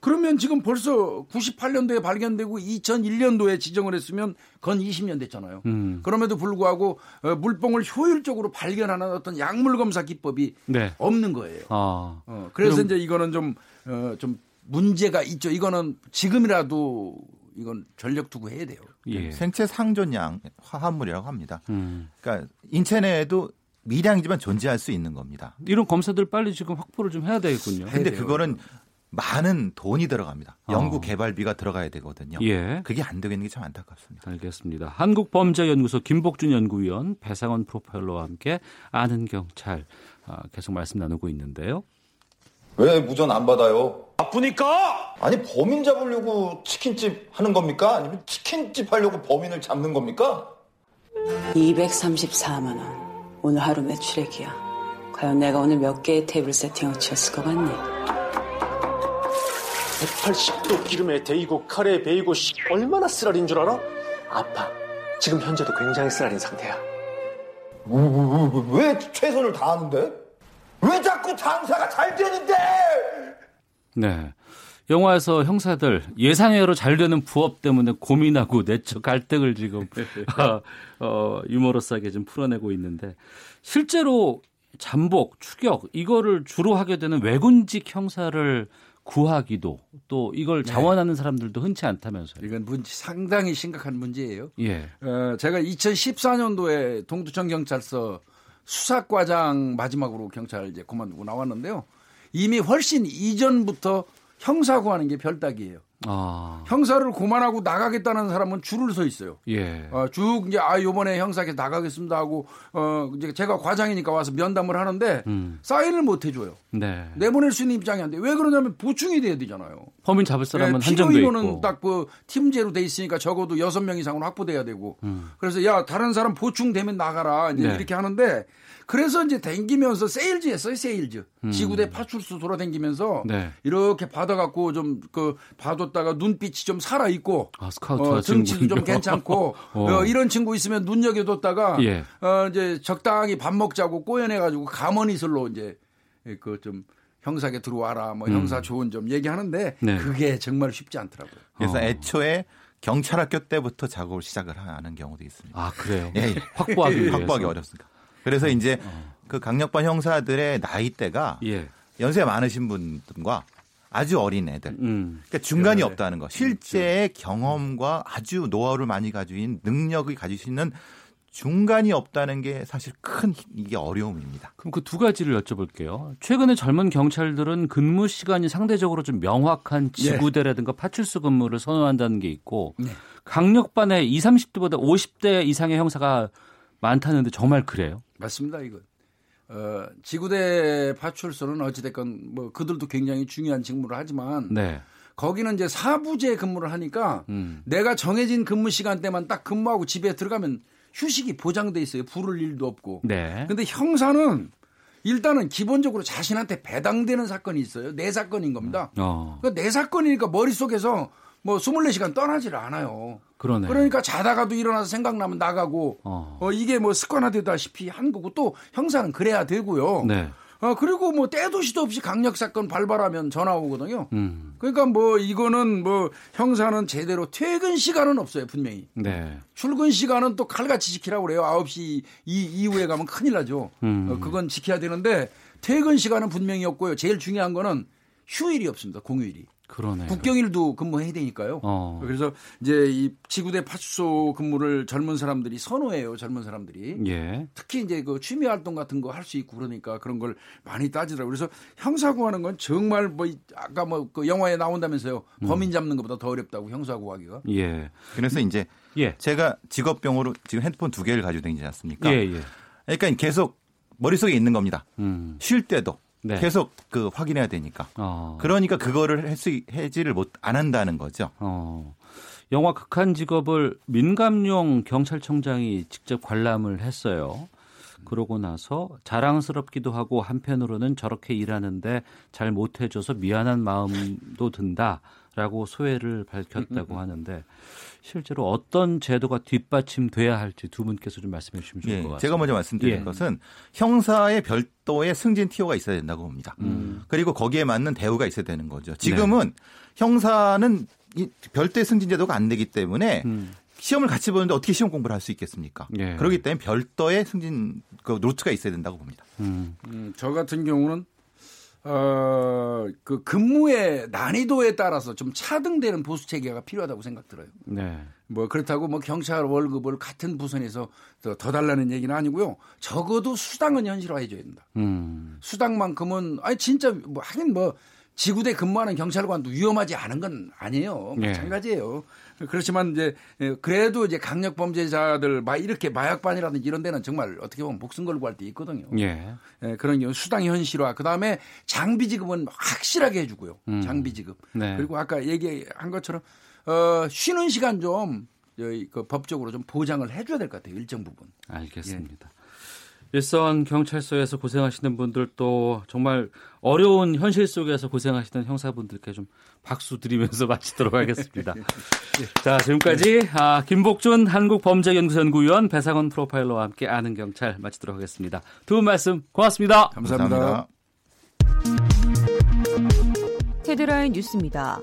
그러면 지금 벌써 98년도에 발견되고 2001년도에 지정을 했으면 건 20년 됐잖아요. 음. 그럼에도 불구하고 어, 물뽕을 효율적으로 발견하는 어떤 약물 검사 기법이 네. 없는 거예요. 아. 어, 그래서 그럼- 이제 이거는 좀, 어, 좀 문제가 있죠. 이거는 지금이라도 이건 전력 두고 해야 돼요. 예. 생체 상존량 화합물이라고 합니다. 음. 그러니까 인체 내에도 미량이지만 존재할 수 있는 겁니다. 이런 검사들 빨리 지금 확보를 좀 해야 되겠군요. 근데 그거는 많은 돈이 들어갑니다. 연구 어. 개발비가 들어가야 되거든요. 예. 그게 안 되고 있는 게 참 안타깝습니다. 알겠습니다. 한국범죄연구소 김복준 연구위원, 배상원 프로펠러와 함께 아는 경찰 아, 계속 말씀 나누고 있는데요. 왜 무전 안 받아요? 바쁘니까? 아니 범인 잡으려고 치킨집 하는 겁니까? 아니면 치킨집 하려고 범인을 잡는 겁니까? 234만 원. 오늘 하루 매출액이야. 과연 내가 오늘 몇 개의 테이블 세팅을 치웠을 것 같니? 180도 기름에 데이고 카레에 베이고 씨, 얼마나 쓰라린 줄 알아? 아파. 지금 현재도 굉장히 쓰라린 상태야. 왜, 왜, 왜 최선을 다하는데? 왜 자꾸 장사가 잘 되는데? 네. 영화에서 형사들 예상외로 잘 되는 부업 때문에 고민하고 내적 갈등을 지금 어, 어, 유머러스하게 좀 풀어내고 있는데 실제로 잠복, 추격 이거를 주로 하게 되는 외군직 형사를 구하기도 또 이걸 네. 자원하는 사람들도 흔치 않다면서요. 이건 문제, 상당히 심각한 문제예요. 예. 어, 제가 2014년도에 동두천 경찰서 수사과장 마지막으로 경찰 이제 그만두고 나왔는데요. 이미 훨씬 이전부터 형사 구하는 게 별따기예요. 아. 형사를 그만하고 나가겠다는 사람은 줄을 서 있어요. 예. 어, 쭉 이제 아 요번에 형사계 나가겠습니다 하고 어 이제 제가 과장이니까 와서 면담을 하는데 음. 사인을 못 해줘요. 네. 내보낼 수 있는 입장이 안 돼. 왜 그러냐면 보충이 돼야 되잖아요. 범인 잡을 사람은 예, 한정돼 있고. 딱그 팀제로 돼 있으니까 적어도 여섯 명 이상은 확보돼야 되고. 음. 그래서 야 다른 사람 보충되면 나가라 이제 네. 이렇게 하는데 그래서 이제 댕기면서 세일즈 했어요 세일즈 음. 지구대 파출소 돌아댕기면서 네. 이렇게 받아갖고 좀그 봐뒀다가 눈빛이 좀 살아 있고 아, 스카우트 어. 등치도 좀 괜찮고 어. 어, 이런 친구 있으면 눈여겨뒀다가 예. 어, 이제 적당히 밥 먹자고 꼬여내가지고 감언이설로 이제 그좀 형사에 들어와라 뭐 음. 형사 좋은 점 얘기하는데 네. 그게 정말 쉽지 않더라고요. 그래서 어. 애초에 경찰학교 때부터 작업을 시작을 하는 경우도 있습니다. 아 그래요? 예, 예. 확보하기. 확보하기 어렵습니다. 그래서 이제 그 강력반 형사들의 나이대가 예. 연세 많으신 분들과 아주 어린 애들. 음. 그러니까 중간이 네. 없다는 거. 실제의 경험과 아주 노하우를 많이 있는 능력을 가지고 있는 중간이 없다는 게 사실 큰 이게 어려움입니다. 그럼 그 두 가지를 여쭤볼게요. 최근에 젊은 경찰들은 근무 시간이 상대적으로 좀 명확한 예. 지구대라든가 파출소 근무를 선호한다는 게 있고 네. 강력반에 20, 30대보다 50대 이상의 형사가 많다는데 정말 그래요? 맞습니다, 이거. 어, 지구대 파출소는 어찌됐건 뭐 그들도 굉장히 중요한 직무를 하지만 네. 거기는 이제 사부제 근무를 하니까 음. 내가 정해진 근무 시간대만 딱 근무하고 집에 들어가면 휴식이 보장돼 있어요. 부를 일도 없고. 네. 근데 형사는 일단은 기본적으로 자신한테 배당되는 사건이 있어요. 내 사건인 겁니다. 어. 그러니까 내 사건이니까 머릿속에서 뭐 24시간 떠나지를 않아요. 그러네. 그러니까 자다가도 일어나서 생각나면 나가고 어. 어, 이게 뭐 습관화되다시피 한 거고 또 형사는 그래야 되고요. 네. 어, 그리고 뭐 때도 시도 없이 강력 사건 발발하면 전화 오거든요. 음. 그러니까 뭐 이거는 뭐 형사는 제대로 퇴근 시간은 없어요, 분명히. 네. 출근 시간은 또 칼같이 지키라고 그래요. 9시 이, 이후에 가면 큰일 나죠. 음. 어, 그건 지켜야 되는데 퇴근 시간은 분명히 없고요. 제일 중요한 거는 휴일이 없습니다. 공휴일이. 그러네. 국경일도 근무해야 되니까요. 어. 그래서 이제 이 지구대 파출소 근무를 젊은 사람들이 선호해요. 젊은 사람들이. 예. 특히 이제 그 취미 활동 같은 거 할 수 있고 그러니까 그런 걸 많이 따지더라고요. 그래서 형사구하는 건 정말 뭐 이- 아까 뭐 그 영화에 나온다면서요. 음. 범인 잡는 것보다 더 어렵다고 형사구하기가. 예. 그래서 이제 예. 제가 직업병으로 지금 핸드폰 두 개를 가지고 다니지 않습니까? 예, 예. 그러니까 계속 머릿속에 있는 겁니다. 음. 쉴 때도 네. 계속 그 확인해야 되니까. 어. 그러니까 그거를 할 수 해지를 못 안 한다는 거죠. 어. 영화 극한 직업을 민감용 경찰청장이 직접 관람을 했어요. 그러고 나서 자랑스럽기도 하고 한편으로는 저렇게 일하는데 잘 못해줘서 미안한 마음도 든다라고 소회를 밝혔다고 하는데 실제로 어떤 제도가 뒷받침돼야 할지 두 분께서 좀 말씀해 주시면 좋을 예, 것 같습니다. 제가 먼저 말씀드릴 예. 것은 형사의 별도의 승진 티오가 있어야 된다고 봅니다. 음. 그리고 거기에 맞는 대우가 있어야 되는 거죠. 네. 지금은 형사는 이 별도의 승진 제도가 안 되기 때문에 음. 시험을 같이 보는데 어떻게 시험 공부를 할 수 있겠습니까? 예. 그렇기 때문에 별도의 승진 그 노트가 있어야 된다고 봅니다. 음. 음, 저 같은 경우는 어, 그 근무의 난이도에 따라서 좀 차등되는 보수 체계가 필요하다고 생각 들어요. 네. 뭐 그렇다고 뭐 경찰 월급을 같은 부선에서 더, 더 달라는 얘기는 아니고요. 적어도 수당은 현실화해 줘야 된다. 음. 수당만큼은 아니 진짜 뭐 하긴 뭐 지구대 근무하는 경찰관도 위험하지 않은 건 아니에요. 예. 마찬가지예요. 그렇지만 이제 예, 그래도 이제 강력 범죄자들 막 이렇게 마약반이라든지 이런 데는 정말 어떻게 보면 목숨 걸고 할 때 있거든요. 예. 예, 그런 경우 수당 현실화. 그다음에 장비 지급은 확실하게 해 주고요. 음. 장비 지급. 네. 그리고 아까 얘기한 것처럼 어, 쉬는 시간 좀 그 법적으로 좀 보장을 해 줘야 될 것 같아요. 일정 부분. 알겠습니다. 일선 경찰서에서 고생하시는 분들 또 정말 어려운 현실 속에서 고생하시는 형사분들께 좀 박수 드리면서 마치도록 하겠습니다. 자, 지금까지 아, 김복준 한국범죄연구소 연구위원 배상원 프로파일러와 함께 아는 경찰 마치도록 하겠습니다. 두 분 말씀 고맙습니다. 감사합니다. 헤드라인 뉴스입니다.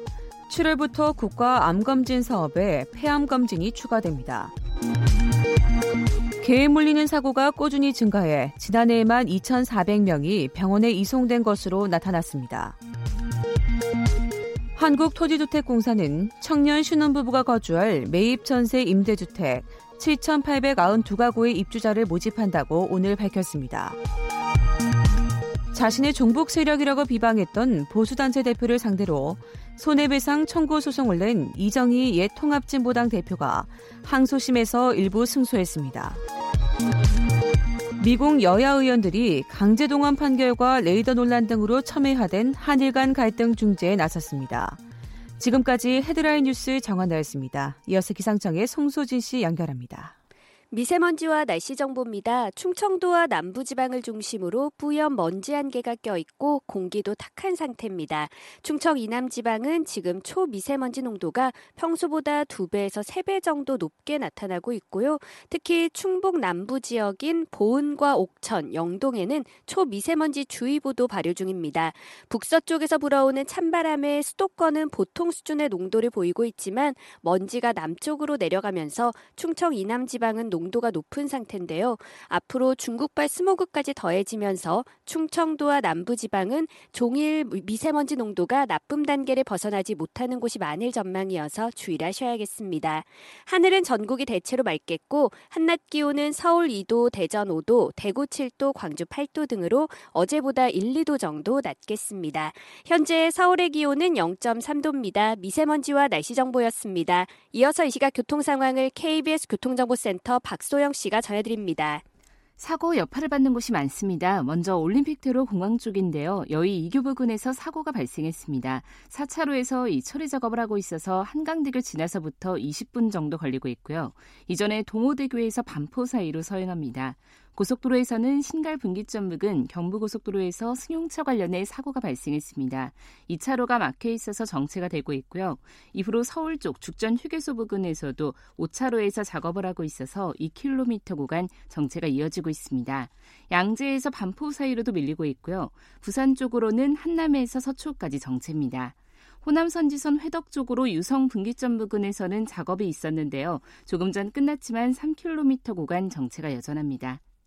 7월부터 국가 암검진 사업에 폐암 검진이 추가됩니다. 개에 물리는 사고가 꾸준히 증가해 지난해에만 2,400명이 병원에 이송된 것으로 나타났습니다. 한국토지주택공사는 청년 신혼부부가 거주할 매입 전세 임대주택 7,892가구의 입주자를 모집한다고 오늘 밝혔습니다. 자신의 종북 세력이라고 비방했던 보수단체 대표를 상대로 손해배상 청구 소송을 낸 이정희 옛 통합진보당 대표가 항소심에서 일부 승소했습니다. 미국 여야 의원들이 강제동원 판결과 레이더 논란 등으로 첨예화된 한일 간 갈등 중재에 나섰습니다. 지금까지 헤드라인 뉴스 정한나였습니다. 이어서 기상청의 송소진 씨 연결합니다. 미세먼지와 날씨 정보입니다. 충청도와 남부지방을 중심으로 뿌연 먼지 안개가 껴있고 공기도 탁한 상태입니다. 충청 이남지방은 지금 초미세먼지 농도가 평소보다 2배에서 3배 정도 높게 나타나고 있고요. 특히 충북 남부 지역인 보은과 옥천, 영동에는 초미세먼지 주의보도 발효 중입니다. 북서쪽에서 불어오는 찬바람에 수도권은 보통 수준의 농도를 보이고 있지만 먼지가 남쪽으로 내려가면서 충청 이남지방은 농 도가 높은 상태인데요. 앞으로 중국발 스모그까지 더해지면서 충청도와 남부지방은 종일 미세먼지 농도가 나쁨 단계를 벗어나지 못하는 곳이 많을 전망이어서 주의를 하셔야겠습니다. 하늘은 전국이 대체로 맑겠고 한낮 기온은 서울 2도, 대전 5도, 대구 7도, 광주 8도 등으로 어제보다 1, 2도 정도 낮겠습니다. 현재 서울의 기온은 0.3도입니다. 미세먼지와 날씨 정보였습니다. 이어서 이 시각 교통 상황을 KBS 교통정보센터 박소영 씨가 전해드립니다. 사고 여파를 받는 곳이 많습니다. 먼저 올림픽대로 공항 쪽인데요. 여의 이교 부근에서 사고가 발생했습니다. 4차로에서 이 처리 작업을 하고 있어서 한강대교 지나서부터 20분 정도 걸리고 있고요. 이전에 동호대교에서 반포 사이로 서행합니다. 고속도로에서는 신갈 분기점 부근 경부고속도로에서 승용차 관련해 사고가 발생했습니다. 2차로가 막혀 있어서 정체가 되고 있고요. 이후로 서울 쪽 죽전 휴게소 부근에서도 5차로에서 작업을 하고 있어서 2km 구간 정체가 이어지고 있습니다. 양재에서 반포 사이로도 밀리고 있고요. 부산 쪽으로는 한남에서 서초까지 정체입니다. 호남 선지선 회덕 쪽으로 유성 분기점 부근에서는 작업이 있었는데요. 조금 전 끝났지만 3km 구간 정체가 여전합니다.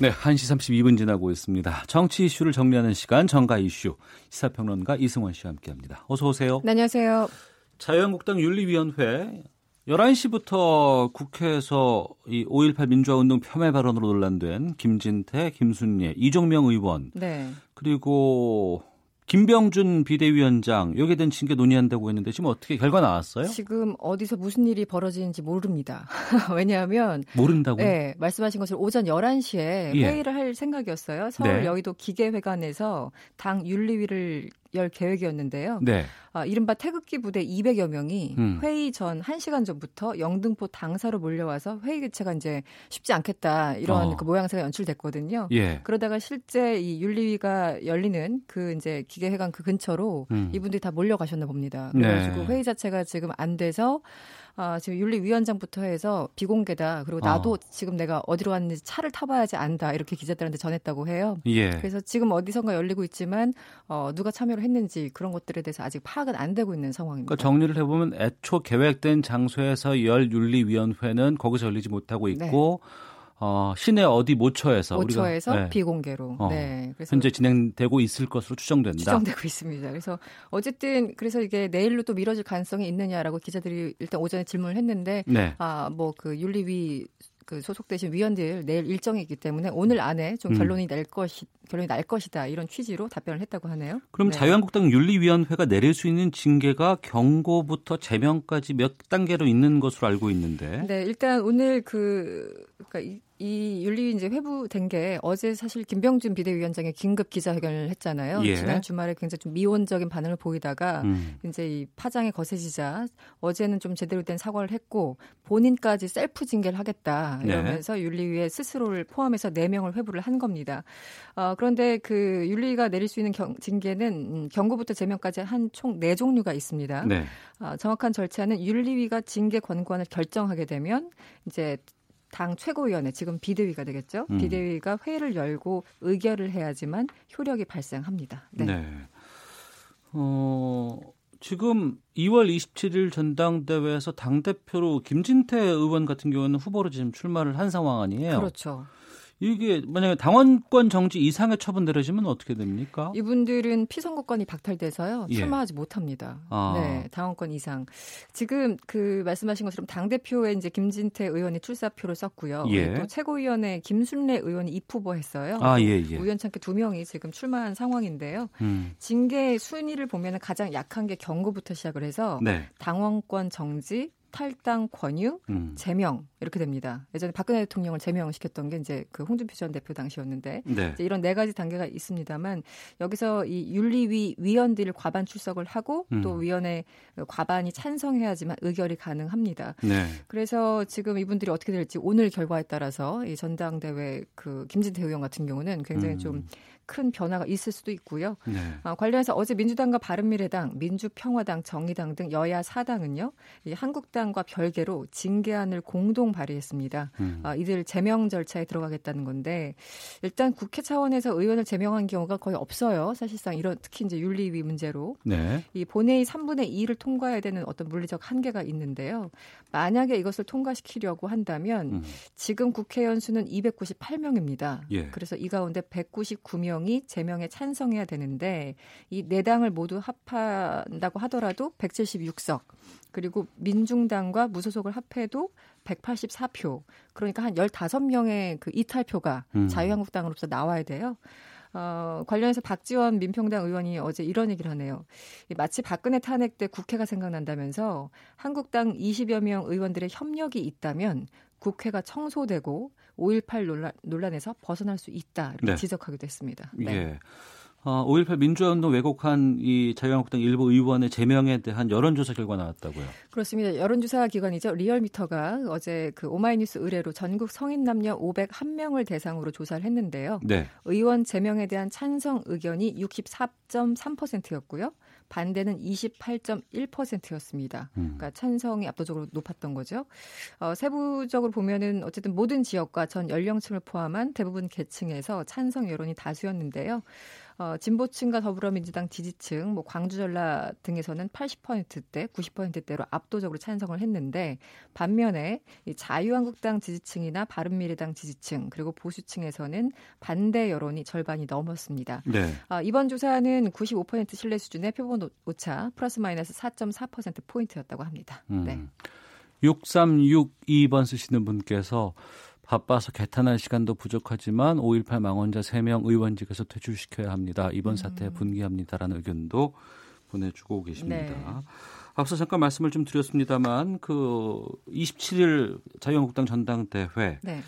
네, 1시 32분 지나고 있습니다. 정치 이슈를 정리하는 시간 정가 이슈 시사평론가 이승원 씨와 함께합니다. 어서 오세요. 네, 안녕하세요. 자유한국당 윤리위원회 11시부터 국회에서 이 5.18 민주화운동 폄훼 발언으로 논란된 김진태, 김순례, 이종명 의원 네. 그리고 김병준 비대위원장 여기에 대한 징계 논의한다고 했는데 지금 어떻게 결과 나왔어요? 지금 어디서 무슨 일이 벌어지는지 모릅니다. 왜냐하면 모른다고요? 네, 말씀하신 것처럼 오전 11시에 예. 회의를 할 생각이었어요. 서울 네. 여의도 기계회관에서 당 윤리위를 열 계획이었는데요. 네. 아, 이른바 태극기 부대 200여 명이 음. 회의 전 1시간 전부터 영등포 당사로 몰려와서 회의 개최가 이제 쉽지 않겠다 이런 어. 그 모양새가 연출됐거든요. 예. 그러다가 실제 이 윤리위가 열리는 그 이제 기계회관 그 근처로 음. 이분들이 다 몰려가셨나 봅니다. 그래가지고 네. 회의 자체가 지금 안 돼서 아, 지금 윤리위원장부터 해서 비공개다. 그리고 나도 어. 지금 내가 어디로 왔는지 차를 타봐야지 안다. 이렇게 기자들한테 전했다고 해요. 예. 그래서 지금 어디선가 열리고 있지만 어, 누가 참여를 했는지 그런 것들에 대해서 아직 파악은 안 되고 있는 상황입니다. 그러니까 정리를 해보면 애초 계획된 장소에서 열 윤리위원회는 거기서 열리지 못하고 있고 어, 시내 어디 모처에서 모처에서 우리가 네. 비공개로. 어, 네. 그래서 현재 진행되고 있을 것으로 추정된다. 추정되고 있습니다. 그래서 어쨌든 그래서 이게 내일로 또 미뤄질 가능성이 있느냐라고 기자들이 일단 오전에 질문을 했는데 네. 아뭐 그 윤리위 그 소속되신 위원들 내일 일정이 있기 때문에 오늘 안에 좀 음. 결론이 날 것이 결론이 날 것이다 이런 취지로 답변을 했다고 하네요. 그럼 네. 자유한국당 윤리위원회가 내릴 수 있는 징계가 경고부터 제명까지 몇 단계로 있는 것으로 알고 있는데. 네, 일단 오늘 그 그러니까 이, 이 윤리위 이제 회부된 게 어제 사실 김병준 비대위원장이 긴급 기자회견을 했잖아요. 예. 지난 주말에 굉장히 좀 미온적인 반응을 보이다가 음. 이제 이 파장이 거세지자 어제는 좀 제대로 된 사과를 했고 본인까지 셀프 징계를 하겠다 네. 이러면서 윤리위에 스스로를 포함해서 네 명을 회부를 한 겁니다. 어, 그런데 그 윤리위가 내릴 수 있는 경, 징계는 음, 경고부터 제명까지 한 총 네 종류가 있습니다. 네. 아, 정확한 절차는 윤리위가 징계 권고안을 결정하게 되면 이제 당 최고위원회 지금 비대위가 되겠죠. 음. 비대위가 회의를 열고 의결을 해야지만 효력이 발생합니다. 네. 네. 어, 지금 2월 27일 전당대회에서 당 대표로 김진태 의원 같은 경우는 후보로 지금 출마를 한 상황 아니에요? 그렇죠. 이게 만약에 당원권 정지 이상의 처분 내려지면 어떻게 됩니까? 이분들은 피선거권이 박탈돼서요 예. 출마하지 못합니다. 아. 네, 당원권 이상. 지금 그 말씀하신 것처럼 당 대표에 이제 김진태 의원이 출사표를 썼고요. 예. 또 최고위원회 김순례 의원이 입후보했어요. 아, 예, 예. 우연찮게 두 명이 지금 출마한 상황인데요. 음. 징계 순위를 보면 가장 약한 게 경고부터 시작을 해서 네. 당원권 정지, 탈당 권유, 음. 제명 이렇게 됩니다. 예전에 박근혜 대통령을 제명시켰던 게 이제 그 홍준표 전 대표 당시였는데 네. 이제 이런 네 가지 단계가 있습니다만 여기서 이 윤리위 위원들을 과반 출석을 하고 음. 또 위원회 과반이 찬성해야지만 의결이 가능합니다. 네. 그래서 지금 이분들이 어떻게 될지 오늘 결과에 따라서 이 전당대회 그 김진태 의원 같은 경우는 굉장히 음. 좀 큰 변화가 있을 수도 있고요. 네. 아, 관련해서 어제 민주당과 바른미래당, 민주평화당, 정의당 등 여야 사당은요, 이 한국당과 별개로 징계안을 공동 발의했습니다. 음. 아, 이들 제명 절차에 들어가겠다는 건데 일단 국회 차원에서 의원을 제명한 경우가 거의 없어요. 사실상 이런 특히 이제 윤리위 문제로 네. 이 본회의 3분의 2를 통과해야 되는 어떤 물리적 한계가 있는데요. 만약에 이것을 통과시키려고 한다면 음. 지금 국회의원 수는 298명입니다. 예. 그래서 이 가운데 199명 이 제명에 찬성해야 되는데 이 네 당을 모두 합한다고 하더라도 176석 그리고 민중당과 무소속을 합해도 184표 그러니까 한 15명의 그 이탈표가 음. 자유한국당으로서 나와야 돼요. 어, 관련해서 박지원 민평당 의원이 어제 이런 얘기를 하네요. 마치 박근혜 탄핵 때 국회가 생각난다면서 한국당 20여 명 의원들의 협력이 있다면 국회가 청소되고 5.18 논란, 논란에서 벗어날 수 있다 이렇게 네. 지적하기도 했습니다. 네. 예. 어, 5.18 민주화운동 왜곡한 이 자유한국당 일부 의원의 제명에 대한 여론조사 결과 나왔다고요. 그렇습니다. 여론조사 기관이죠. 리얼미터가 어제 그 오마이뉴스 의뢰로 전국 성인 남녀 501명을 대상으로 조사를 했는데요. 네. 의원 제명에 대한 찬성 의견이 64.3%였고요. 반대는 28.1%였습니다. 음. 그러니까 찬성이 압도적으로 높았던 거죠. 어, 세부적으로 보면은 어쨌든 모든 지역과 전 연령층을 포함한 대부분 계층에서 찬성 여론이 다수였는데요. 어, 진보층과 더불어민주당 지지층, 뭐 광주 전라 등에서는 80%대, 90%대로 압도적으로 찬성을 했는데 반면에 이 자유한국당 지지층이나 바른미래당 지지층 그리고 보수층에서는 반대 여론이 절반이 넘었습니다. 네. 아, 이번 조사는 95% 신뢰 수준의 표본 오- 오차 플러스 마이너스 4.4% 포인트였다고 합니다. 음. 네. 6362번 쓰시는 분께서 바빠서 개탄할 시간도 부족하지만 5.18 망원자 3명 의원직에서 퇴출시켜야 합니다. 이번 사태에 분개합니다라는 의견도 보내주고 계십니다. 네. 앞서 잠깐 말씀을 좀 드렸습니다만 그 27일 자유한국당 전당대회 네.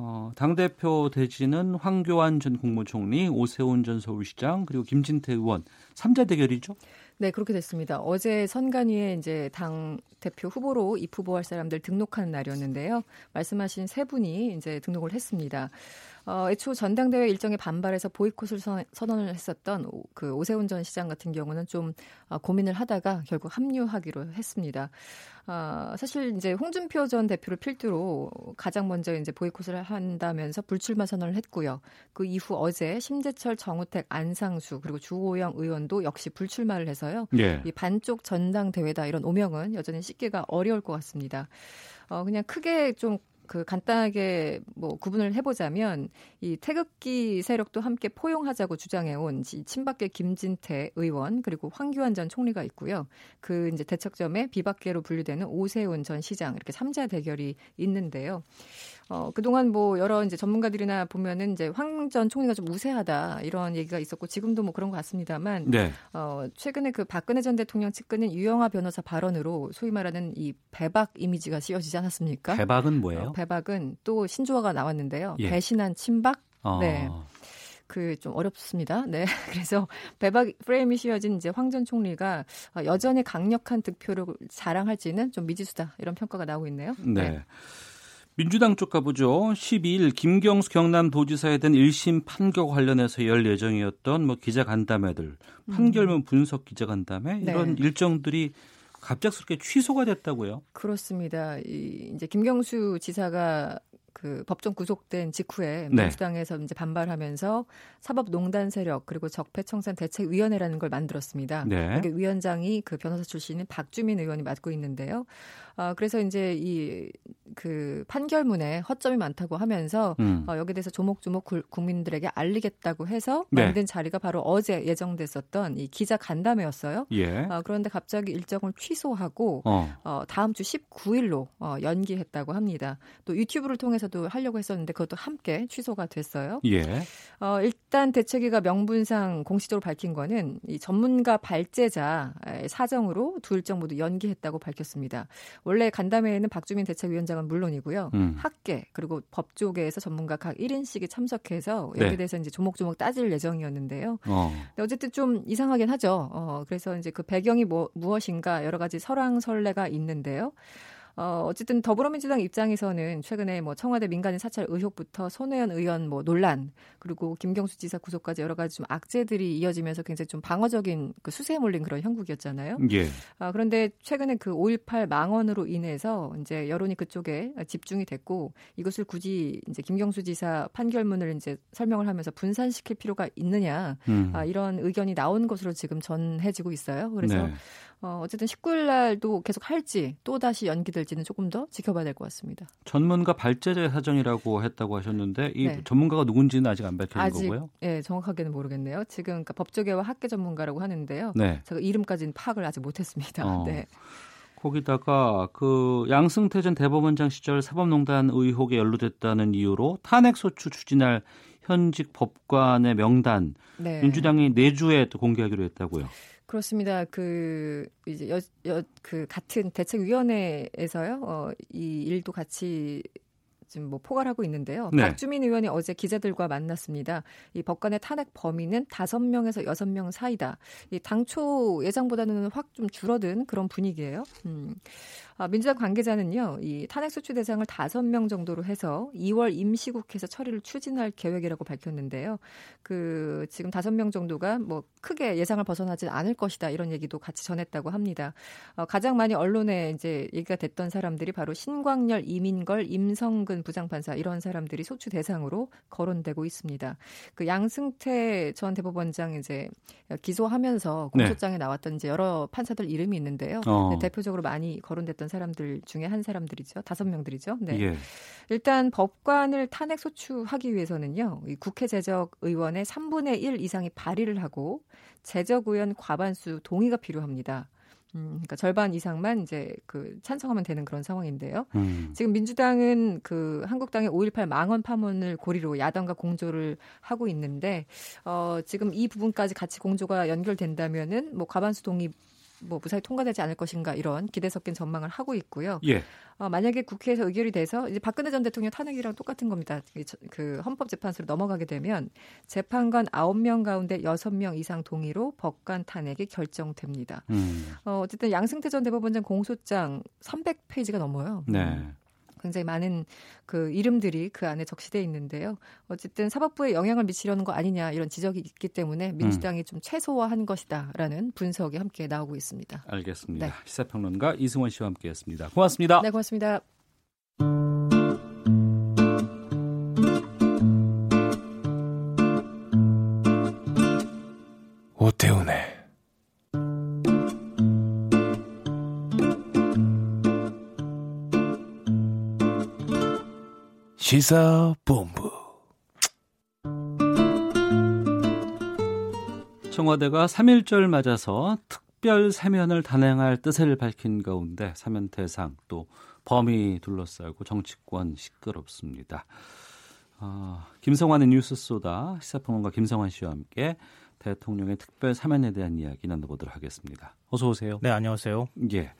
어, 당대표 대진은 황교안 전 국무총리, 오세훈 전 서울시장, 그리고 김진태 의원 3자 대결이죠? 네, 그렇게 됐습니다. 어제 선관위에 이제 당 대표 후보로 입후보할 사람들 등록하는 날이었는데요. 말씀하신 세 분이 이제 등록을 했습니다. 어, 애초 전당대회 일정에 반발해서 보이콧을 선, 선언을 했었던 오- 그 오세훈 전 시장 같은 경우는 좀 어, 고민을 하다가 결국 합류하기로 했습니다. 어, 사실 이제 홍준표 전 대표를 필두로 가장 먼저 이제 보이콧을 한다면서 불출마 선언을 했고요. 그 이후 어제 심재철, 정우택, 안상수 그리고 주호영 의원도 역시 불출마를 해서요. 예. 이 반쪽 전당대회다 이런 오명은 여전히 씻기가 어려울 것 같습니다. 어, 그냥 크게 좀 그 간단하게 뭐 구분을 해보자면 이 태극기 세력도 함께 포용하자고 주장해온 이 친박계 김진태 의원 그리고 황교안 전 총리가 있고요. 그 이제 대척점에 비박계로 분류되는 오세훈 전 시장 이렇게 삼자 대결이 있는데요. 어, 그동안 뭐 여러 이제 전문가들이나 보면은 이제 황 전 총리가 좀 우세하다 이런 얘기가 있었고 지금도 뭐 그런 것 같습니다만 네. 어, 최근에 그 박근혜 전 대통령 측근인 유영아 변호사 발언으로 소위 말하는 이 배박 이미지가 씌워지지 않았습니까? 대박은 뭐예요? 어, 배박은 또 신조어가 나왔는데요. 예. 배신한 친박. 어. 네. 그좀 어렵습니다. 네. 그래서 배박 프레임이 씌워진 이제 황 전 총리가 어, 여전히 강력한 득표를 자랑할지는 좀 미지수다 이런 평가가 나오고 있네요. 네. 민주당 쪽 가보죠. 12일 김경수 경남도지사에 대한 1심 판결 관련해서 열 예정이었던 뭐 기자 간담회들, 판결문 분석 기자 간담회 네. 이런 일정들이 갑작스럽게 취소가 됐다고요. 그렇습니다. 이 이제 김경수 지사가 그 법정 구속된 직후에 네. 민주당에서 이제 반발하면서 사법농단 세력 그리고 적폐청산 대책위원회라는 걸 만들었습니다. 네. 여기 위원장이 그 변호사 출신인 박주민 의원이 맡고 있는데요. 어, 그래서 이제 이 그 판결문에 허점이 많다고 하면서 음. 어, 여기에 대해서 조목조목 구- 국민들에게 알리겠다고 해서 네. 만든 자리가 바로 어제 예정됐었던 이 기자 간담회였어요. 예. 어, 그런데 갑자기 일정을 취소하고 어. 어, 다음 주 19일로 어, 연기했다고 합니다. 또 유튜브를 통해서도 하려고 했었는데 그것도 함께 취소가 됐어요. 예. 어, 일단 대책위가 명분상 공식적으로 밝힌 거는 이 전문가 발제자 사정으로 두 일정 모두 연기했다고 밝혔습니다. 원래 간담회에는 박주민 대책위원장은 물론이고요. 음. 학계 그리고 법조계에서 전문가 각 1인씩이 참석해서 네. 여기에 대해서 이제 조목조목 따질 예정이었는데요. 어. 근데 어쨌든 좀 이상하긴 하죠. 어, 그래서 이제 그 배경이 뭐, 무엇인가 여러 가지 설왕설래가 있는데요. 어, 어쨌든 더불어민주당 입장에서는 최근에 뭐 청와대 민간인 사찰 의혹부터 손혜연 의원 뭐 논란 그리고 김경수 지사 구속까지 여러 가지 좀 악재들이 이어지면서 굉장히 좀 방어적인 그 수세에 몰린 그런 형국이었잖아요. 예. 아, 그런데 최근에 그 5.18 망언으로 인해서 이제 여론이 그쪽에 집중이 됐고 이것을 굳이 이제 김경수 지사 판결문을 이제 설명을 하면서 분산시킬 필요가 있느냐 음. 아, 이런 의견이 나온 것으로 지금 전해지고 있어요. 그래서 네. 어, 어쨌든 19일 날도 계속 할지 또 다시 연기될지는 조금 더 지켜봐야 될 것 같습니다. 전문가 발제자 사정이라고 했다고 하셨는데 이 네. 전문가가 누군지는 아직 안 밝혀진 아직 거고요. 예, 정확하게는 모르겠네요. 지금 그러니까 법조계와 학계 전문가라고 하는데요. 네. 제가 이름까지는 파악을 아직 못했습니다. 어. 네. 거기다가 그 양승태 전 대법원장 시절 사법농단 의혹에 연루됐다는 이유로 탄핵소추 추진할 현직 법관의 명단 네. 민주당이 내주에 또 공개하기로 했다고요. 그렇습니다. 그 이제 여, 여, 그 같은 대책위원회에서요. 어, 이 일도 같이 지금 뭐 포괄하고 있는데요. 네. 박주민 의원이 어제 기자들과 만났습니다. 이 법관의 탄핵 범위는 다섯 명에서 여섯 명 사이다. 이 당초 예상보다는 확 좀 줄어든 그런 분위기예요. 음. 아, 민주당 관계자는요, 이 탄핵 소추 대상을 다섯 명 정도로 해서 2월 임시국회에서 처리를 추진할 계획이라고 밝혔는데요. 그 지금 다섯 명 정도가 뭐 크게 예상을 벗어나지 않을 것이다 이런 얘기도 같이 전했다고 합니다. 어, 가장 많이 언론에 이제 얘기가 됐던 사람들이 바로 신광열, 이민걸, 임성근 부장판사 이런 사람들이 소추 대상으로 거론되고 있습니다. 그 양승태 전 대법원장 이제 기소하면서 공소장에 네. 나왔던 이제 여러 판사들 이름이 있는데요. 어. 네, 대표적으로 많이 거론됐던 사람들 중에 한 사람들이죠. 다섯 명들이죠. 네. 예. 일단 법관을 탄핵 소추하기 위해서는요. 이 국회 재적 의원의 3분의 1 이상이 발의를 하고 재적 의원 과반수 동의가 필요합니다. 음, 그러니까 절반 이상만 이제 그 찬성하면 되는 그런 상황인데요. 음. 지금 민주당은 그 한국당의 5.18 망언 파문을 고리로 야당과 공조를 하고 있는데 어, 지금 이 부분까지 같이 공조가 연결된다면은 뭐 과반수 동의 뭐 무사히 통과되지 않을 것인가 이런 기대 섞인 전망을 하고 있고요. 예. 어, 만약에 국회에서 의결이 돼서 이제 박근혜 전 대통령 탄핵이랑 똑같은 겁니다. 그 헌법재판소로 넘어가게 되면 재판관 9명 가운데 6명 이상 동의로 법관 탄핵이 결정됩니다. 음. 어, 어쨌든 양승태 전 대법원장 공소장 300페이지가 넘어요. 네. 굉장히 많은 그 이름들이 그 안에 적시돼 있는데요. 어쨌든 사법부에 영향을 미치려는 거 아니냐 이런 지적이 있기 때문에 민주당이 음. 좀 최소화한 것이다라는 분석이 함께 나오고 있습니다. 알겠습니다. 네. 시사평론가 이승원 씨와 함께했습니다. 고맙습니다. 네, 고맙습니다. 오태훈의 시사본부 청와대가 3.1절 맞아서 특별 사면을 단행할 뜻을 밝힌 가운데 사면 대상 또 범위 둘러싸고 정치권 시끄럽습니다. 아, 김성환의 뉴스 소다 시사평론가 김성환 씨와 함께 대통령의 특별 사면에 대한 이야기 나눠보도록 하겠습니다. 어서 오세요. 네, 안녕하세요. 예.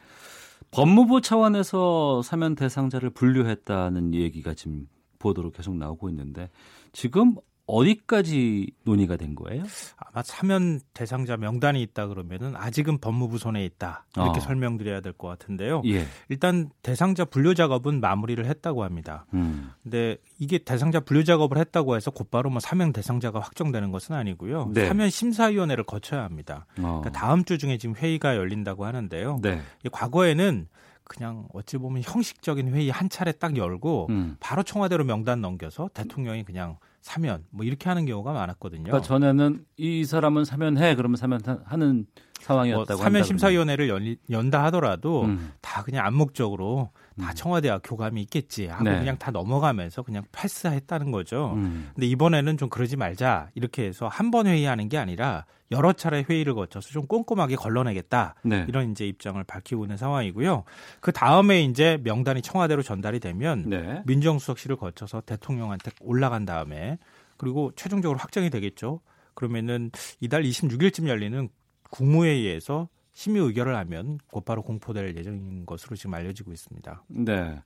법무부 차원에서 사면 대상자를 분류했다는 얘기가 지금 보도로 계속 나오고 있는데 지금 어디까지 논의가 된 거예요? 아마 사면 대상자 명단이 있다 그러면은 아직은 법무부 손에 있다 이렇게 어. 설명드려야 될 것 같은데요. 예. 일단 대상자 분류 작업은 마무리를 했다고 합니다. 음. 근데 이게 대상자 분류 작업을 했다고 해서 곧바로 뭐 사면 대상자가 확정되는 것은 아니고요. 네. 사면 심사위원회를 거쳐야 합니다. 어. 그러니까 다음 주 중에 지금 회의가 열린다고 하는데요. 네. 과거에는 그냥 어찌 보면 형식적인 회의 한 차례 딱 열고 음. 바로 청와대로 명단 넘겨서 대통령이 그냥 사면 뭐 이렇게 하는 경우가 많았거든요. 그러니까 전에는 이 사람은 사면해 그러면 사면하는 상황이었다고 뭐 사면 심사위원회를 연, 연다 하더라도 음. 다 그냥 암묵적으로 다 음. 청와대와 교감이 있겠지 하고 네. 그냥 다 넘어가면서 그냥 패스했다는 거죠. 음. 근데 이번에는 좀 그러지 말자 이렇게 해서 한 번 회의하는 게 아니라 여러 차례 회의를 거쳐서 좀 꼼꼼하게 걸러내겠다 네. 이런 이제 입장을 밝히고 있는 상황이고요. 그 다음에 이제 명단이 청와대로 전달이 되면 네. 민정수석실을 거쳐서 대통령한테 올라간 다음에 그리고 최종적으로 확정이 되겠죠. 그러면은 이달 26일쯤 열리는 국무회의에서 심의 의결을 하면 곧바로 공포될 예정인 것으로 지금 알려지고 있습니다. 네.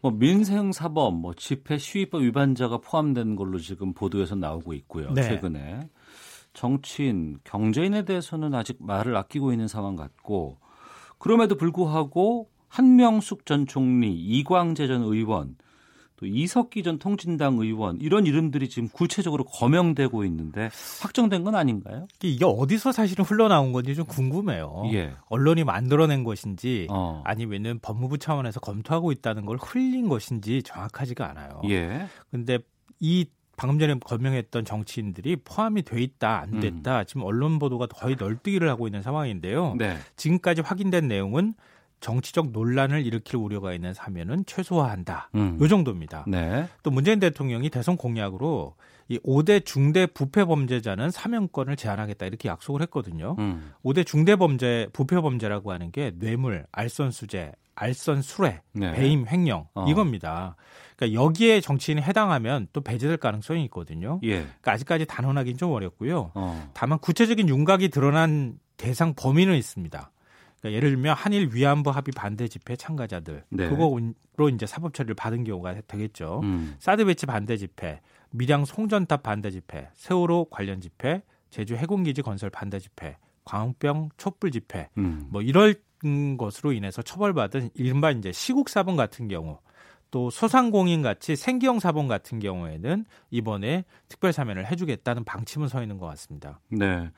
뭐 민생 사법, 뭐 집회 시위법 위반자가 포함된 걸로 지금 보도에서 나오고 있고요. 네. 최근에 정치인, 경제인에 대해서는 아직 말을 아끼고 있는 상황 같고 그럼에도 불구하고 한명숙 전 총리, 이광재 전 의원, 또 이석기 전 통진당 의원 이런 이름들이 지금 구체적으로 거명되고 있는데 확정된 건 아닌가요? 이게 어디서 사실은 흘러나온 건지 좀 궁금해요. 예. 언론이 만들어낸 것인지 어. 아니면은 법무부 차원에서 검토하고 있다는 걸 흘린 것인지 정확하지가 않아요. 예. 근데 이 방금 전에 거명했던 정치인들이 포함이 돼 있다 안 됐다 음. 지금 언론 보도가 거의 널뛰기를 하고 있는 상황인데요. 네. 지금까지 확인된 내용은 정치적 논란을 일으킬 우려가 있는 사면은 최소화한다. 음. 요 정도입니다. 네. 또 문재인 대통령이 대선 공약으로 이 5대 중대 부패 범죄자는 사면권을 제한하겠다 이렇게 약속을 했거든요. 음. 5대 중대 범죄 부패 범죄라고 하는 게 뇌물, 알선수재, 알선 수뢰, 네. 배임 횡령 어. 이겁니다. 그러니까 여기에 정치인이 해당하면 또 배제될 가능성이 있거든요. 예. 그러니까 아직까지 단언하기는 좀 어렵고요. 어. 다만 구체적인 윤곽이 드러난 대상 범위는 있습니다. 그러니까 예를 들면 한일 위안부 합의 반대 집회 참가자들 네. 그거로 이제 사법 처리를 받은 경우가 되겠죠. 음. 사드 배치 반대 집회, 밀양 송전탑 반대 집회, 세월호 관련 집회, 제주 해군기지 건설 반대 집회, 광우병 촛불 집회, 음. 뭐 이럴 것으로 인해서 처벌받은 이른바 이제 시국 사범 같은 경우 또 소상공인 같이 생계형 사범 같은 경우에는 이번에 특별 사면을 해주겠다는 방침은 서 있는 것 같습니다. 네.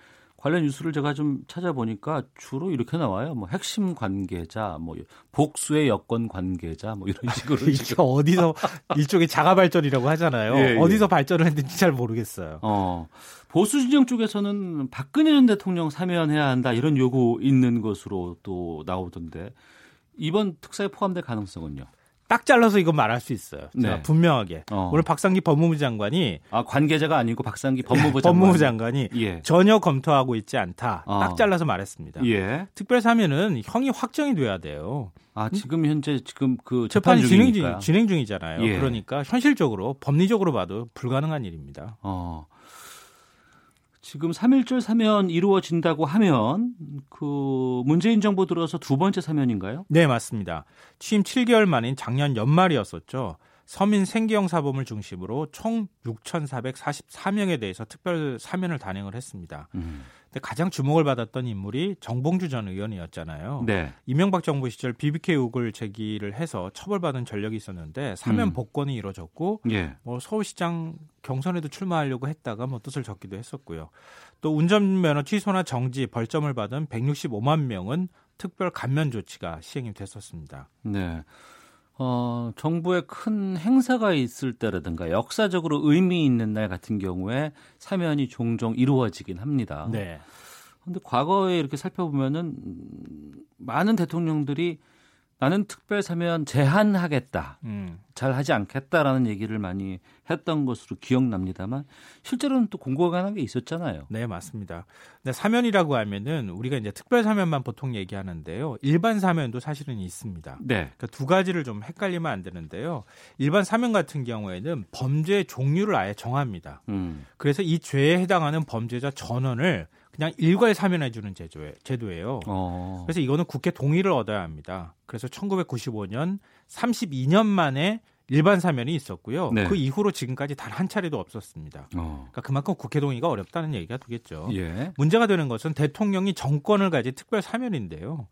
관련 뉴스를 제가 좀 찾아보니까 주로 이렇게 나와요. 뭐 핵심 관계자, 뭐 복수의 여권 관계자, 뭐 이런 식으로 이게. 어디서 일종의 자가 발전이라고 하잖아요. 예, 예. 어디서 발전을 했는지 잘 모르겠어요. 어, 보수 진영 쪽에서는 박근혜 전 대통령 사면해야 한다 이런 요구 있는 것으로 또 나오던데 이번 특사에 포함될 가능성은요? 딱 잘라서 이건 말할 수 있어요. 네. 자, 분명하게 어. 오늘 박상기 법무부 장관이 아 관계자가 아니고 박상기 법무부 장관. 법무부 장관이 예. 전혀 검토하고 있지 않다. 어. 딱 잘라서 말했습니다. 예. 특별 사면은 형이 확정이 돼야 돼요. 아 지금 현재 지금 그 재판 재판이 진행, 중이니까. 중, 진행 중이잖아요. 예. 그러니까 현실적으로 법리적으로 봐도 불가능한 일입니다. 어. 지금 3.1절 사면 이루어진다고 하면 그 문재인 정부 들어서 두 번째 사면인가요? 네, 맞습니다. 취임 7개월 만인 작년 연말이었었죠. 서민 생계형 사범을 중심으로 총 6,444명에 대해서 특별 사면을 단행을 했습니다. 음. 근데 가장 주목을 받았던 인물이 정봉주 전 의원이었잖아요. 네. 이명박 정부 시절 BBK 의혹을 제기를 해서 처벌받은 전력이 있었는데 사면 음. 복권이 이루어졌고 예. 뭐 서울시장 경선에도 출마하려고 했다가 뭐 뜻을 적기도 했었고요. 또 운전면허 취소나 정지 벌점을 받은 165만 명은 특별 감면 조치가 시행이 됐었습니다. 네. 어, 정부의 큰 행사가 있을 때라든가 역사적으로 의미 있는 날 같은 경우에 사면이 종종 이루어지긴 합니다. 네. 근데 과거에 이렇게 살펴보면은 음, 많은 대통령들이 나는 특별 사면 제한하겠다. 음. 잘 하지 않겠다라는 얘기를 많이 했던 것으로 기억납니다만 실제로는 또 공고간한 게 있었잖아요. 네, 맞습니다. 근데 사면이라고 하면은 우리가 이제 특별 사면만 보통 얘기하는데요. 일반 사면도 사실은 있습니다. 네. 그러니까 두 가지를 좀 헷갈리면 안 되는데요. 일반 사면 같은 경우에는 범죄 종류를 아예 정합니다. 음. 그래서 이 죄에 해당하는 범죄자 전원을 그냥 일괄 사면해 주는 제도에, 제도예요. 어. 그래서 이거는 국회 동의를 얻어야 합니다. 그래서 1995년 32년 만에 일반 사면이 있었고요. 네. 그 이후로 지금까지 단 한 차례도 없었습니다. 어. 그러니까 그만큼 국회 동의가 어렵다는 얘기가 되겠죠. 예. 문제가 되는 것은 대통령이 정권을 가진 특별 사면인데요.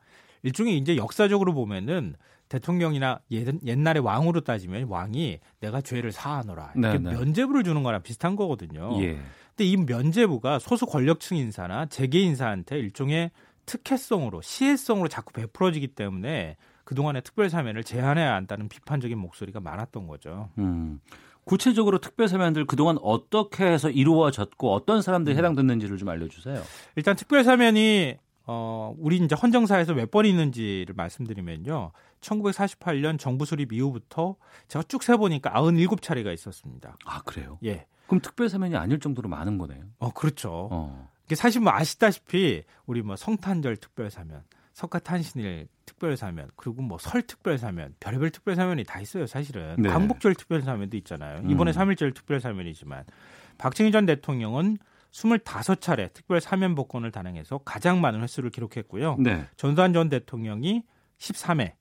일종의 이제 역사적으로 보면은 대통령이나 옛, 옛날에 왕으로 따지면 왕이 내가 죄를 사하노라 이렇게 네, 네. 면죄부를 주는 거랑 비슷한 거거든요. 예. 근데 이 면죄부가 소수 권력층 인사나 재계 인사한테 일종의 특혜성으로 시혜성으로 자꾸 베풀어지기 때문에 그동안의 특별 사면을 제한해야 한다는 비판적인 목소리가 많았던 거죠. 음. 구체적으로 특별 사면들 그동안 어떻게 해서 이루어졌고 어떤 사람들이 해당됐는지를 좀 알려주세요. 일단 특별 사면이 어 우리 이제 헌정사에서 몇 번 있는지를 말씀드리면요. 1948년 정부 수립 이후부터 제가 쭉 세보니까 97차례가 있었습니다. 아 그래요? 예. 그럼 특별 사면이 아닐 정도로 많은 거네요. 어 그렇죠. 어. 이게 사실 뭐 아시다시피 우리 뭐 성탄절 특별 사면, 석가탄신일 특별 사면, 그리고 뭐 설 특별 사면, 별의별 특별 사면이 다 있어요, 사실은. 네. 광복절 특별 사면도 있잖아요. 이번에 음. 3.1절 특별 사면이지만 박정희 전 대통령은 25차례 특별 사면 복권을 단행해서 가장 많은 횟수를 기록했고요. 네. 전두환 전 대통령이 13회,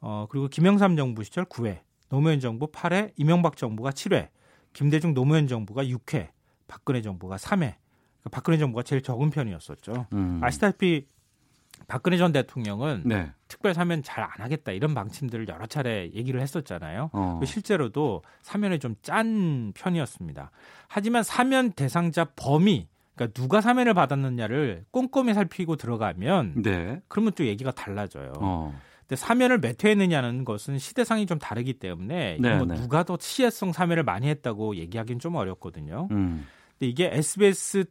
어, 그리고 김영삼 정부 시절 9회, 노무현 정부 8회, 이명박 정부가 7회, 김대중 노무현 정부가 6회, 박근혜 정부가 3회. 그러니까 박근혜 정부가 제일 적은 편이었었죠. 음. 아시다시피 박근혜 전 대통령은 네. 특별 사면 잘 안 하겠다 이런 방침들을 여러 차례 얘기를 했었잖아요. 어. 실제로도 사면이 좀짠 편이었습니다. 하지만 사면 대상자 범위, 그러니까 누가 사면을 받았느냐를 꼼꼼히 살피고 들어가면 네. 그러면 또 얘기가 달라져요. 어. 근데 사면을 몇 회 했느냐는 것은 시대상이 좀 다르기 때문에 네, 뭐 네. 누가 더 시혜성 사면을 많이 했다고 얘기하기는 좀 어렵거든요. 음. 근데 이게 SBS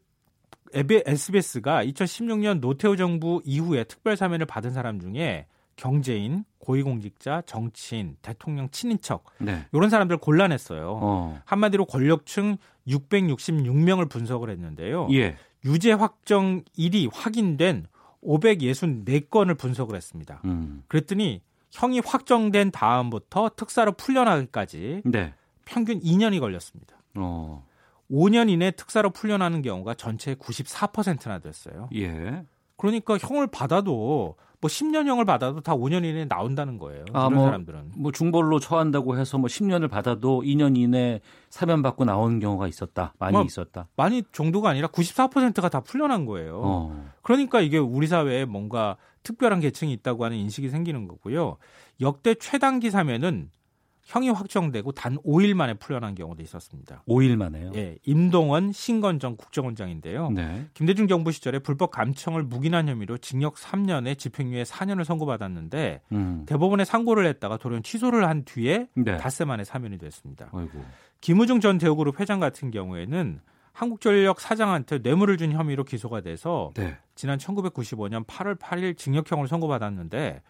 SBS가 2016년 노태우 정부 이후에 특별 사면을 받은 사람 중에 경제인, 고위공직자, 정치인, 대통령 친인척 네. 이런 사람들 골라냈어요. 어. 한마디로 권력층 666명을 분석을 했는데요. 예. 유죄 확정 일이 확인된 564건을 분석을 했습니다. 음. 그랬더니 형이 확정된 다음부터 특사로 풀려나기까지 네. 평균 2년이 걸렸습니다. 어. 5년 이내 특사로 풀려나는 경우가 전체의 94%나 됐어요. 예. 그러니까 형을 받아도 뭐 10년형을 받아도 다 5년 이내에 나온다는 거예요. 아, 이런 뭐, 사람들은. 뭐 중벌로 처한다고 해서 뭐 10년을 받아도 2년 이내 사면 받고 나오는 경우가 있었다. 많이 뭐, 있었다. 많이 정도가 아니라 94%가 다 풀려난 거예요. 어. 그러니까 이게 우리 사회에 뭔가 특별한 계층이 있다고 하는 인식이 생기는 거고요. 역대 최단기 사면은 형이 확정되고 단 5일 만에 풀려난 경우도 있었습니다. 5일 만에요? 예, 임동원 신건정 국정원장인데요. 네. 김대중 정부 시절에 불법 감청을 묵인한 혐의로 징역 3년에 집행유예 4년을 선고받았는데 음. 대법원에 상고를 했다가 돌연 취소를 한 뒤에 네. 닷새 만에 사면이 됐습니다. 아이고. 김우중 전 대우그룹 회장 같은 경우에는 한국전력 사장한테 뇌물을 준 혐의로 기소가 돼서 네. 지난 1995년 8월 8일 징역형을 선고받았는데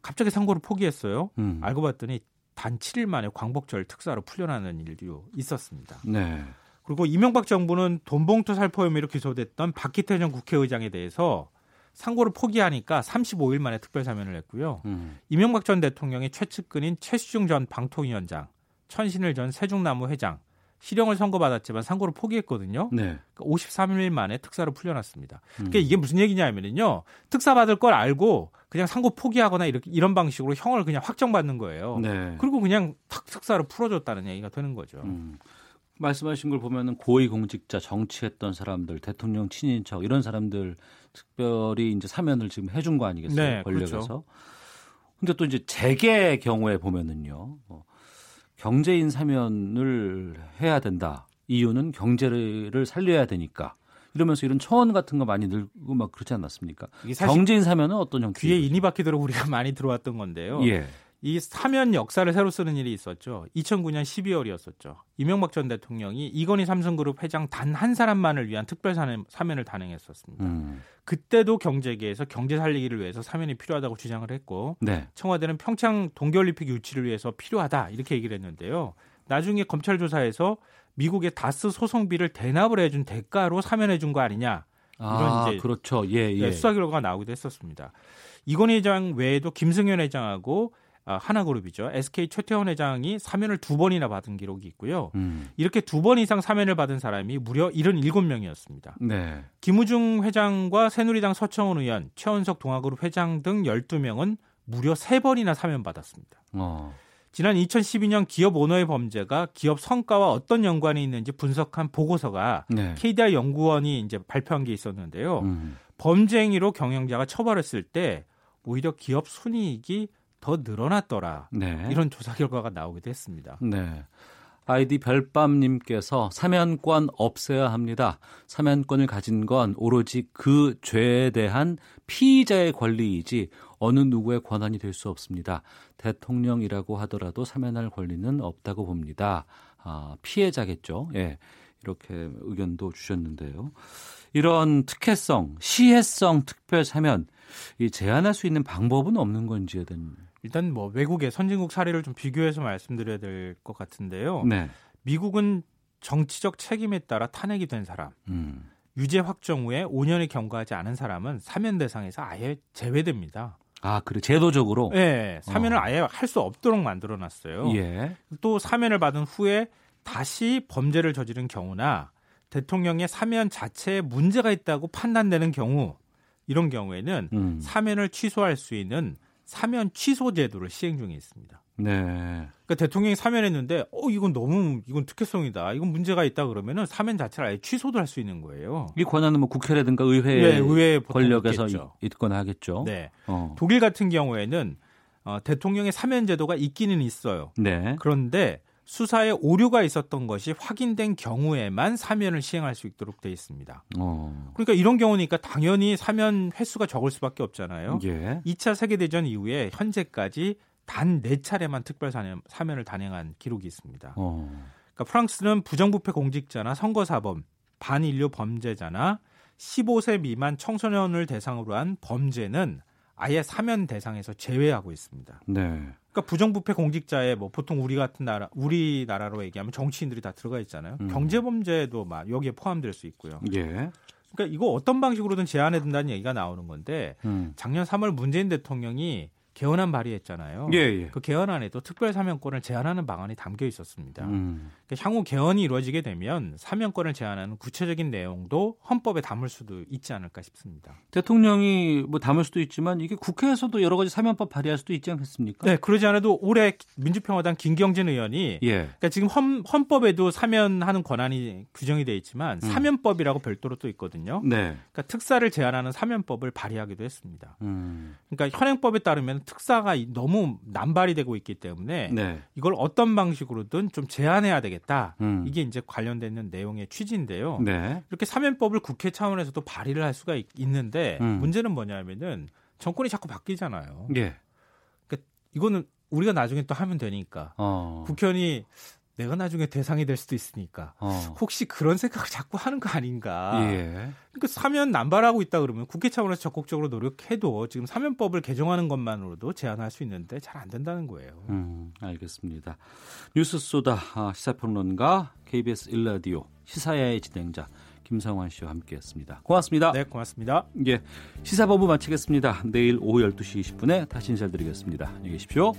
갑자기 상고를 포기했어요. 음. 알고 봤더니 단 7일 만에 광복절 특사로 풀려나는 일도 있었습니다. 네. 그리고 이명박 정부는 돈봉투 살포 혐의로 기소됐던 박기태 전 국회의장에 대해서 상고를 포기하니까 35일 만에 특별 사면을 했고요. 음. 이명박 전 대통령의 최측근인 최수중 전 방통위원장, 천신일 전 세종나무 회장 실형을 선고받았지만 상고를 포기했거든요. 네. 53일 만에 특사로 풀려났습니다. 음. 그러니까 이게 무슨 얘기냐면요. 특사 받을 걸 알고 그냥 상고 포기하거나 이렇게 이런 방식으로 형을 그냥 확정받는 거예요. 네. 그리고 그냥 탁 특사로 풀어줬다는 얘기가 되는 거죠. 음. 말씀하신 걸 보면은 고위공직자, 정치했던 사람들, 대통령 친인척 이런 사람들 특별히 이제 사면을 지금 해준 거 아니겠어요? 네, 권력에서. 그렇죠. 근데 또 이제 재계 경우에 보면은요, 뭐 경제인 사면을 해야 된다. 이유는 경제를 살려야 되니까. 이러면서 이런 초원 같은 거 많이 늘고 막 그렇지 않았습니까? 경제인 사면은 어떤 형태? 귀에 인이 박히도록 우리가 많이 들어왔던 건데요. 예. 이 사면 역사를 새로 쓰는 일이 있었죠. 2009년 12월이었었죠. 이명박 전 대통령이 이건희 삼성그룹 회장 단 한 사람만을 위한 특별 사면을 단행했었습니다. 음. 그때도 경제계에서 경제 살리기를 위해서 사면이 필요하다고 주장을 했고 네. 청와대는 평창 동계올림픽 유치를 위해서 필요하다 이렇게 얘기를 했는데요. 나중에 검찰 조사에서 미국의 다스 소송비를 대납을 해준 대가로 사면해 준 거 아니냐 이런 아, 이제 그렇죠. 예, 예. 네, 수사 결과가 나오기도 했었습니다. 이건희 회장 외에도 김승현 회장하고 아, 하나그룹이죠. SK 최태원 회장이 사면을 두 번이나 받은 기록이 있고요. 음. 이렇게 두 번 이상 사면을 받은 사람이 무려 77명이었습니다. 네. 김우중 회장과 새누리당 서청원 의원, 최원석 동아그룹 회장 등 12명은 무려 3번이나 사면받았습니다. 어. 지난 2012년 기업 오너의 범죄가 기업 성과와 어떤 연관이 있는지 분석한 보고서가 네. KDI 연구원이 이제 발표한 게 있었는데요. 음. 범죄 행위로 경영자가 처벌했을 때 오히려 기업 순이익이 더 늘어났더라. 네. 이런 조사 결과가 나오기도 했습니다. 네. 아이디 별밤님께서 사면권 없애야 합니다. 사면권을 가진 건 오로지 그 죄에 대한 피의자의 권리이지 어느 누구의 권한이 될 수 없습니다. 대통령이라고 하더라도 사면할 권리는 없다고 봅니다. 아, 피해자겠죠. 예. 이렇게 의견도 주셨는데요. 이런 특혜성, 시혜성 특별 사면 이 제한할 수 있는 방법은 없는 건지에 대한 일단 뭐 외국의 선진국 사례를 좀 비교해서 말씀드려야 될 것 같은데요. 네. 미국은 정치적 책임에 따라 탄핵이 된 사람, 음. 유죄 확정 후에 5년이 경과하지 않은 사람은 사면 대상에서 아예 제외됩니다. 아, 그래 제도적으로. 네, 사면을 어. 아예 할 수 없도록 만들어놨어요. 예. 또 사면을 받은 후에 다시 범죄를 저지른 경우나 대통령의 사면 자체에 문제가 있다고 판단되는 경우 이런 경우에는 음. 사면을 취소할 수 있는 사면 취소 제도를 시행 중에 있습니다. 네. 그러니까 대통령이 사면했는데 어 이건 너무 이건 특혜성이다. 이건 문제가 있다 그러면은 사면 자체를 아예 취소도 할 수 있는 거예요. 이 권한은 뭐 국회라든가 의회 네, 보통 권력에서 있겠죠. 있거나 하겠죠. 네. 어. 독일 같은 경우에는 어, 대통령의 사면 제도가 있기는 있어요. 네. 그런데 수사에 오류가 있었던 것이 확인된 경우에만 사면을 시행할 수 있도록 돼 있습니다. 어. 그러니까 이런 경우니까 당연히 사면 횟수가 적을 수밖에 없잖아요. 예. 2차 세계대전 이후에 현재까지 단 4차례만 특별 사면, 사면을 단행한 기록이 있습니다. 어. 그러니까 프랑스는 부정부패 공직자나 선거사범, 반인류 범죄자나 15세 미만 청소년을 대상으로 한 범죄는 아예 사면 대상에서 제외하고 있습니다. 네. 그러니까 부정부패 공직자에 뭐 보통 우리 같은 나라 우리나라로 얘기하면 정치인들이 다 들어가 있잖아요. 음. 경제 범죄도 막 여기에 포함될 수 있고요. 예. 그러니까 이거 어떤 방식으로든 제한해 둔다는 얘기가 나오는 건데 음. 작년 3월 문재인 대통령이 개헌안 발의했잖아요. 예, 예. 그 개헌안에도 특별 사면권을 제한하는 방안이 담겨 있었습니다. 음. 그러니까 향후 개헌이 이루어지게 되면 사면권을 제한하는 구체적인 내용도 헌법에 담을 수도 있지 않을까 싶습니다. 대통령이 뭐 담을 수도 있지만 이게 국회에서도 여러 가지 사면법 발의할 수도 있지 않겠습니까? 네, 그러지 않아도 올해 민주평화당 김경진 의원이 예. 그러니까 지금 헌, 헌법에도 사면하는 권한이 규정이 돼 있지만 음. 사면법이라고 별도로 또 있거든요. 네. 그러니까 특사를 제한하는 사면법을 발의하기도 했습니다. 음. 그러니까 현행법에 따르면 특사가 이- 너무 남발이 되고 있기 때문에 네. 이걸 어떤 방식으로든 좀 제한해야 되겠다. 음. 이게 이제 관련되는 내용의 취지인데요. 네. 이렇게 사면법을 국회 차원에서도 발의를 할 수가 있, 는데 음. 문제는 뭐냐면은 정권이 자꾸 바뀌잖아요. 예. 그러니까 이거는 우리가 나중에 또 하면 되니까 어. 국회의원이 내가 나중에 대상이 될 수도 있으니까 어. 혹시 그런 생각을 자꾸 하는 거 아닌가. 예. 그러니까 사면 남발하고 있다 그러면 국회 차원에서 적극적으로 노력해도 지금 사면법을 개정하는 것만으로도 제한할 수 있는데 잘 안 된다는 거예요. 음, 알겠습니다. 뉴스 소다 아, 시사평론가 KBS 일라디오 시사야의 진행자 김성환 씨와 함께했습니다. 고맙습니다. 네, 고맙습니다. 예, 시사본부 마치겠습니다. 내일 오후 12시 20분에 다시 인사드리겠습니다. 안녕히 계십시오.